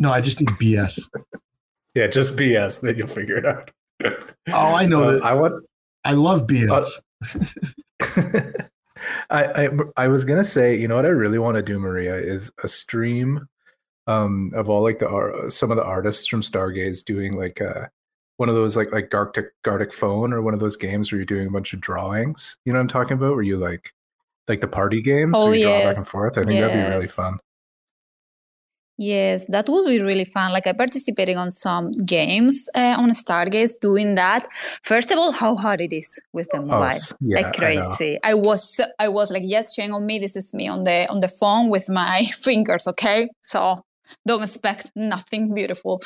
no, I just need BS. Yeah, just BS. Then you'll figure it out. Oh, I know Uh, that. I want. I love BS. I, I I was gonna say, you know what I really want to do, Maria, is a stream um of all like the ar- some of the artists from Stargaze doing like uh one of those like like Gartic Gartic phone or one of those games where you're doing a bunch of drawings. You know what I'm talking about? Where you like like the party games Oh, where you draw back and forth. I think that'd be really fun. Yes, that would be really fun. Like I participated on some games uh, on Stargaze doing that. First of all, how hard it is with the mobile, s- yeah, like I crazy. I, was so- I was like, yes, shame on me. This is me on the on the phone with my fingers. Okay, so don't expect nothing beautiful.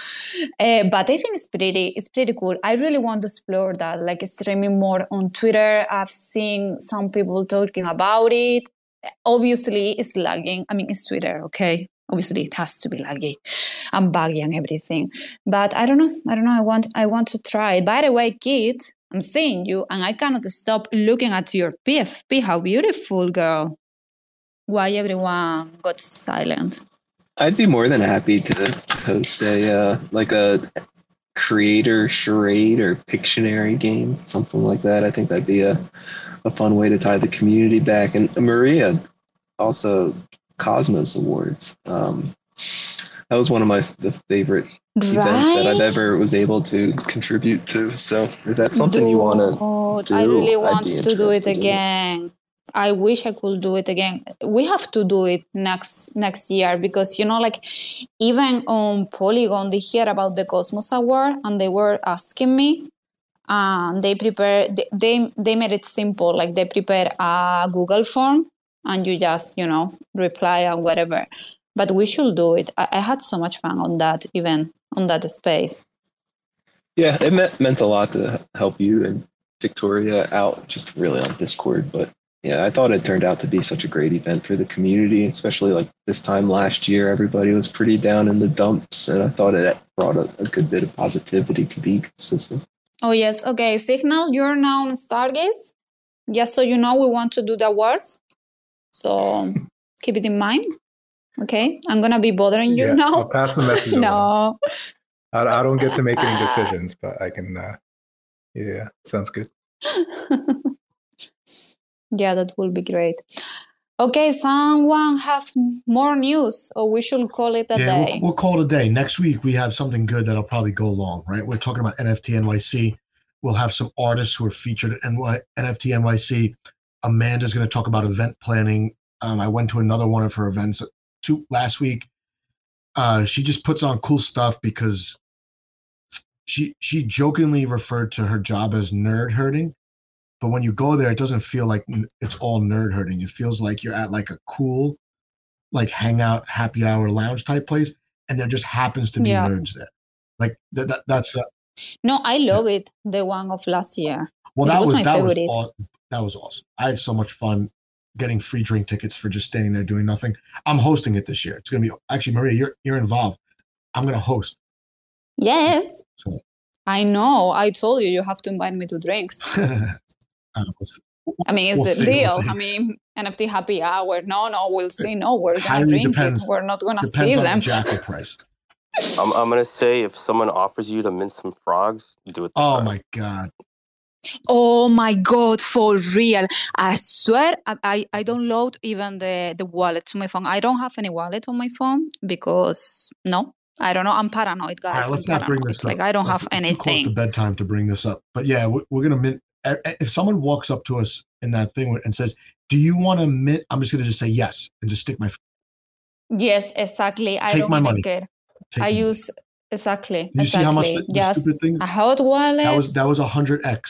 Uh, but I think it's pretty it's pretty cool. I really want to explore that, like streaming more on Twitter. I've seen some people talking about it. Obviously, it's lagging. I mean, it's Twitter, okay? Obviously, it has to be laggy and buggy and everything. But I don't know. I don't know. I want I want to try it. By the way, Kit, I'm seeing you, and I cannot stop looking at your PFP. How beautiful, girl! Why everyone got silent? I'd be more than happy to host a uh, like a creator charade or Pictionary game, something like that. I think that'd be a a fun way to tie the community back. And Maria, also Cosmos Awards. Um, that was one of my the favorite events that I've ever was able to contribute to. So if that's something you want to Dude, I really want to do it it. again. I wish I could do it again. We have to do it next next year because you know, like even on Polygon, they hear about the Cosmos Award and they were asking me. And they prepare. They, they they made it simple. Like they prepare a Google form and you just you know reply and whatever. But we should do it. I, I had so much fun on that event on that space. Yeah, it meant meant a lot to help you and Victoria out just really on Discord. But yeah, I thought it turned out to be such a great event for the community, especially like this time last year. Everybody was pretty down in the dumps, and I thought it brought a, a good bit of positivity to the ecosystem. Oh yes, okay. Signal, you're now on Stargaze. Just so you know, we want to do the awards. So keep it in mind. Okay, I'm gonna be bothering you Yeah, now. I'll pass the message no. I, I don't get to make any decisions, but I can. Uh, yeah, sounds good. yeah, that will be great. Okay, someone have more news, or we should call it a yeah, day. we'll, we'll call it a day. Next week we have something good that'll probably go long, right? We're talking about NFT NYC. We'll have some artists who are featured at NY, NFT NYC. Amanda's going to talk about event planning. Um, I went to another one of her events two last week. Uh, she just puts on cool stuff because she she jokingly referred to her job as nerd herding, but when you go there, it doesn't feel like it's all nerd herding. It feels like you're at like a cool, like hangout, happy hour, lounge type place, and there just happens to be Yeah. nerds there. Like that, that that's uh, No, I love it. The one of last year. well, It that was was, my that was favorite. Aw- that was awesome. I had so much fun getting free drink tickets for just standing there doing nothing. I'm hosting it this year. It's gonna be actually Maria, you're you're involved. I'm gonna host. Yes. So I know. I told you you have to invite me to drinks. uh, I mean, it's We'll the see, we'll deal. I mean, NFT happy hour. No, no, we'll see. No, we're gonna highly drink depends- it. We're not gonna see depends on them. the jackal price. I'm, I'm gonna say if someone offers you to mint some frogs, do it. this Oh time. my god. Oh my god, for real. I swear I, I, I don't load even the, the wallet to my phone. I don't have any wallet on my phone because no, I don't know. I'm paranoid, guys. right, let's I'm not bring paranoid. this Like. I don't Let's- have it's Too close to bedtime to bring this up. But yeah, we're, we're gonna mint. If someone walks up to us in that thing and says, "Do you want to mint?" I'm just gonna just say yes and just stick my. Yes, exactly. I Take don't my money. care. Take I use exactly. You see how much exactly. the, the Just stupid thing? a hot wallet. That was that was a hundred x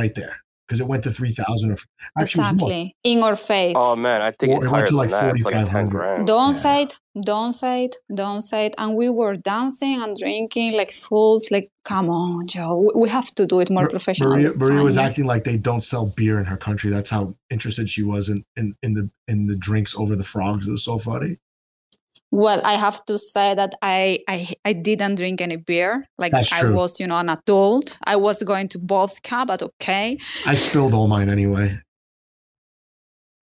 right there because it went to three thousand or actually it was more. exactly in our face. Oh man, I think Or it's it went higher to, like, than that. It's like a ten grand. Don't Yeah. say it, don't say it, don't say it. And we were dancing and drinking like fools. Like, come on, Joe. We- We have to do it more Mar- professional. Maria, Maria was acting like they don't sell beer in her country. That's how interested she was in, in, in the in the drinks over the frogs. It was so funny. Well, I have to say that I, I I didn't drink any beer. Like That's I was, you know, an adult. I was going to vodka, but okay. I spilled all mine anyway.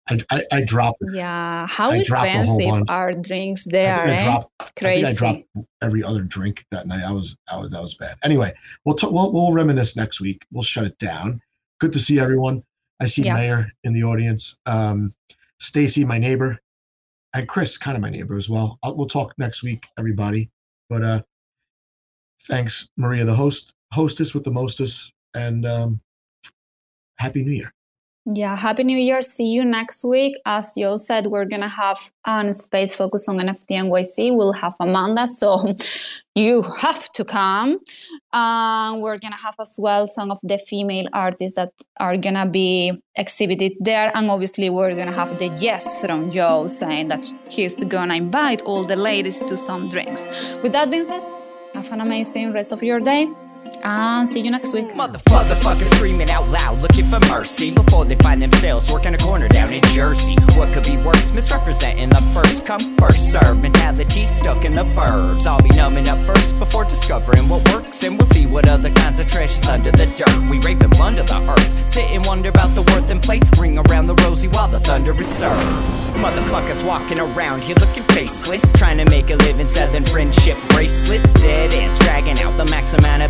I, I, I dropped. Yeah. How I dropped a whole expensive are drinks I there? think I eh? dropped. I think Crazy. I dropped every other drink that night. I was, I was, that was bad. Anyway, we'll t- we'll we'll reminisce next week. We'll shut it down. Good to see everyone. I see Yeah. Mayor in the audience. Um, Stacy, my neighbor, and Chris, kind of my neighbor as well. I'll, we'll talk next week, everybody. But uh, thanks, Maria, the host, hostess with the mostess, and um, happy New Year. Yeah, Happy New Year. See you next week. As Joe said, we're going to have an space focus on NFT NYC. We'll have Amanda, so you have to come. Um, we're going to have as well some of the female artists that are going to be exhibited there. And obviously, we're going to have the yes from Joe saying that he's going to invite all the ladies to some drinks. With that being said, have an amazing rest of your day Ah, and see you next week. Motherfuckers screaming out loud, looking for mercy before they find themselves working a corner down in Jersey. What could be worse? Misrepresenting the first come, first serve mentality stuck in the burbs. I'll be numbing up first before discovering what works, and we'll see what other kinds of trash is under the dirt. We rape and plunder the earth, sit and wonder about the worth and play. Ring around the rosy while the thunder is served. Motherfuckers walking around here looking faceless, trying to make a living selling friendship bracelets. Dead ends dragging out the max amount of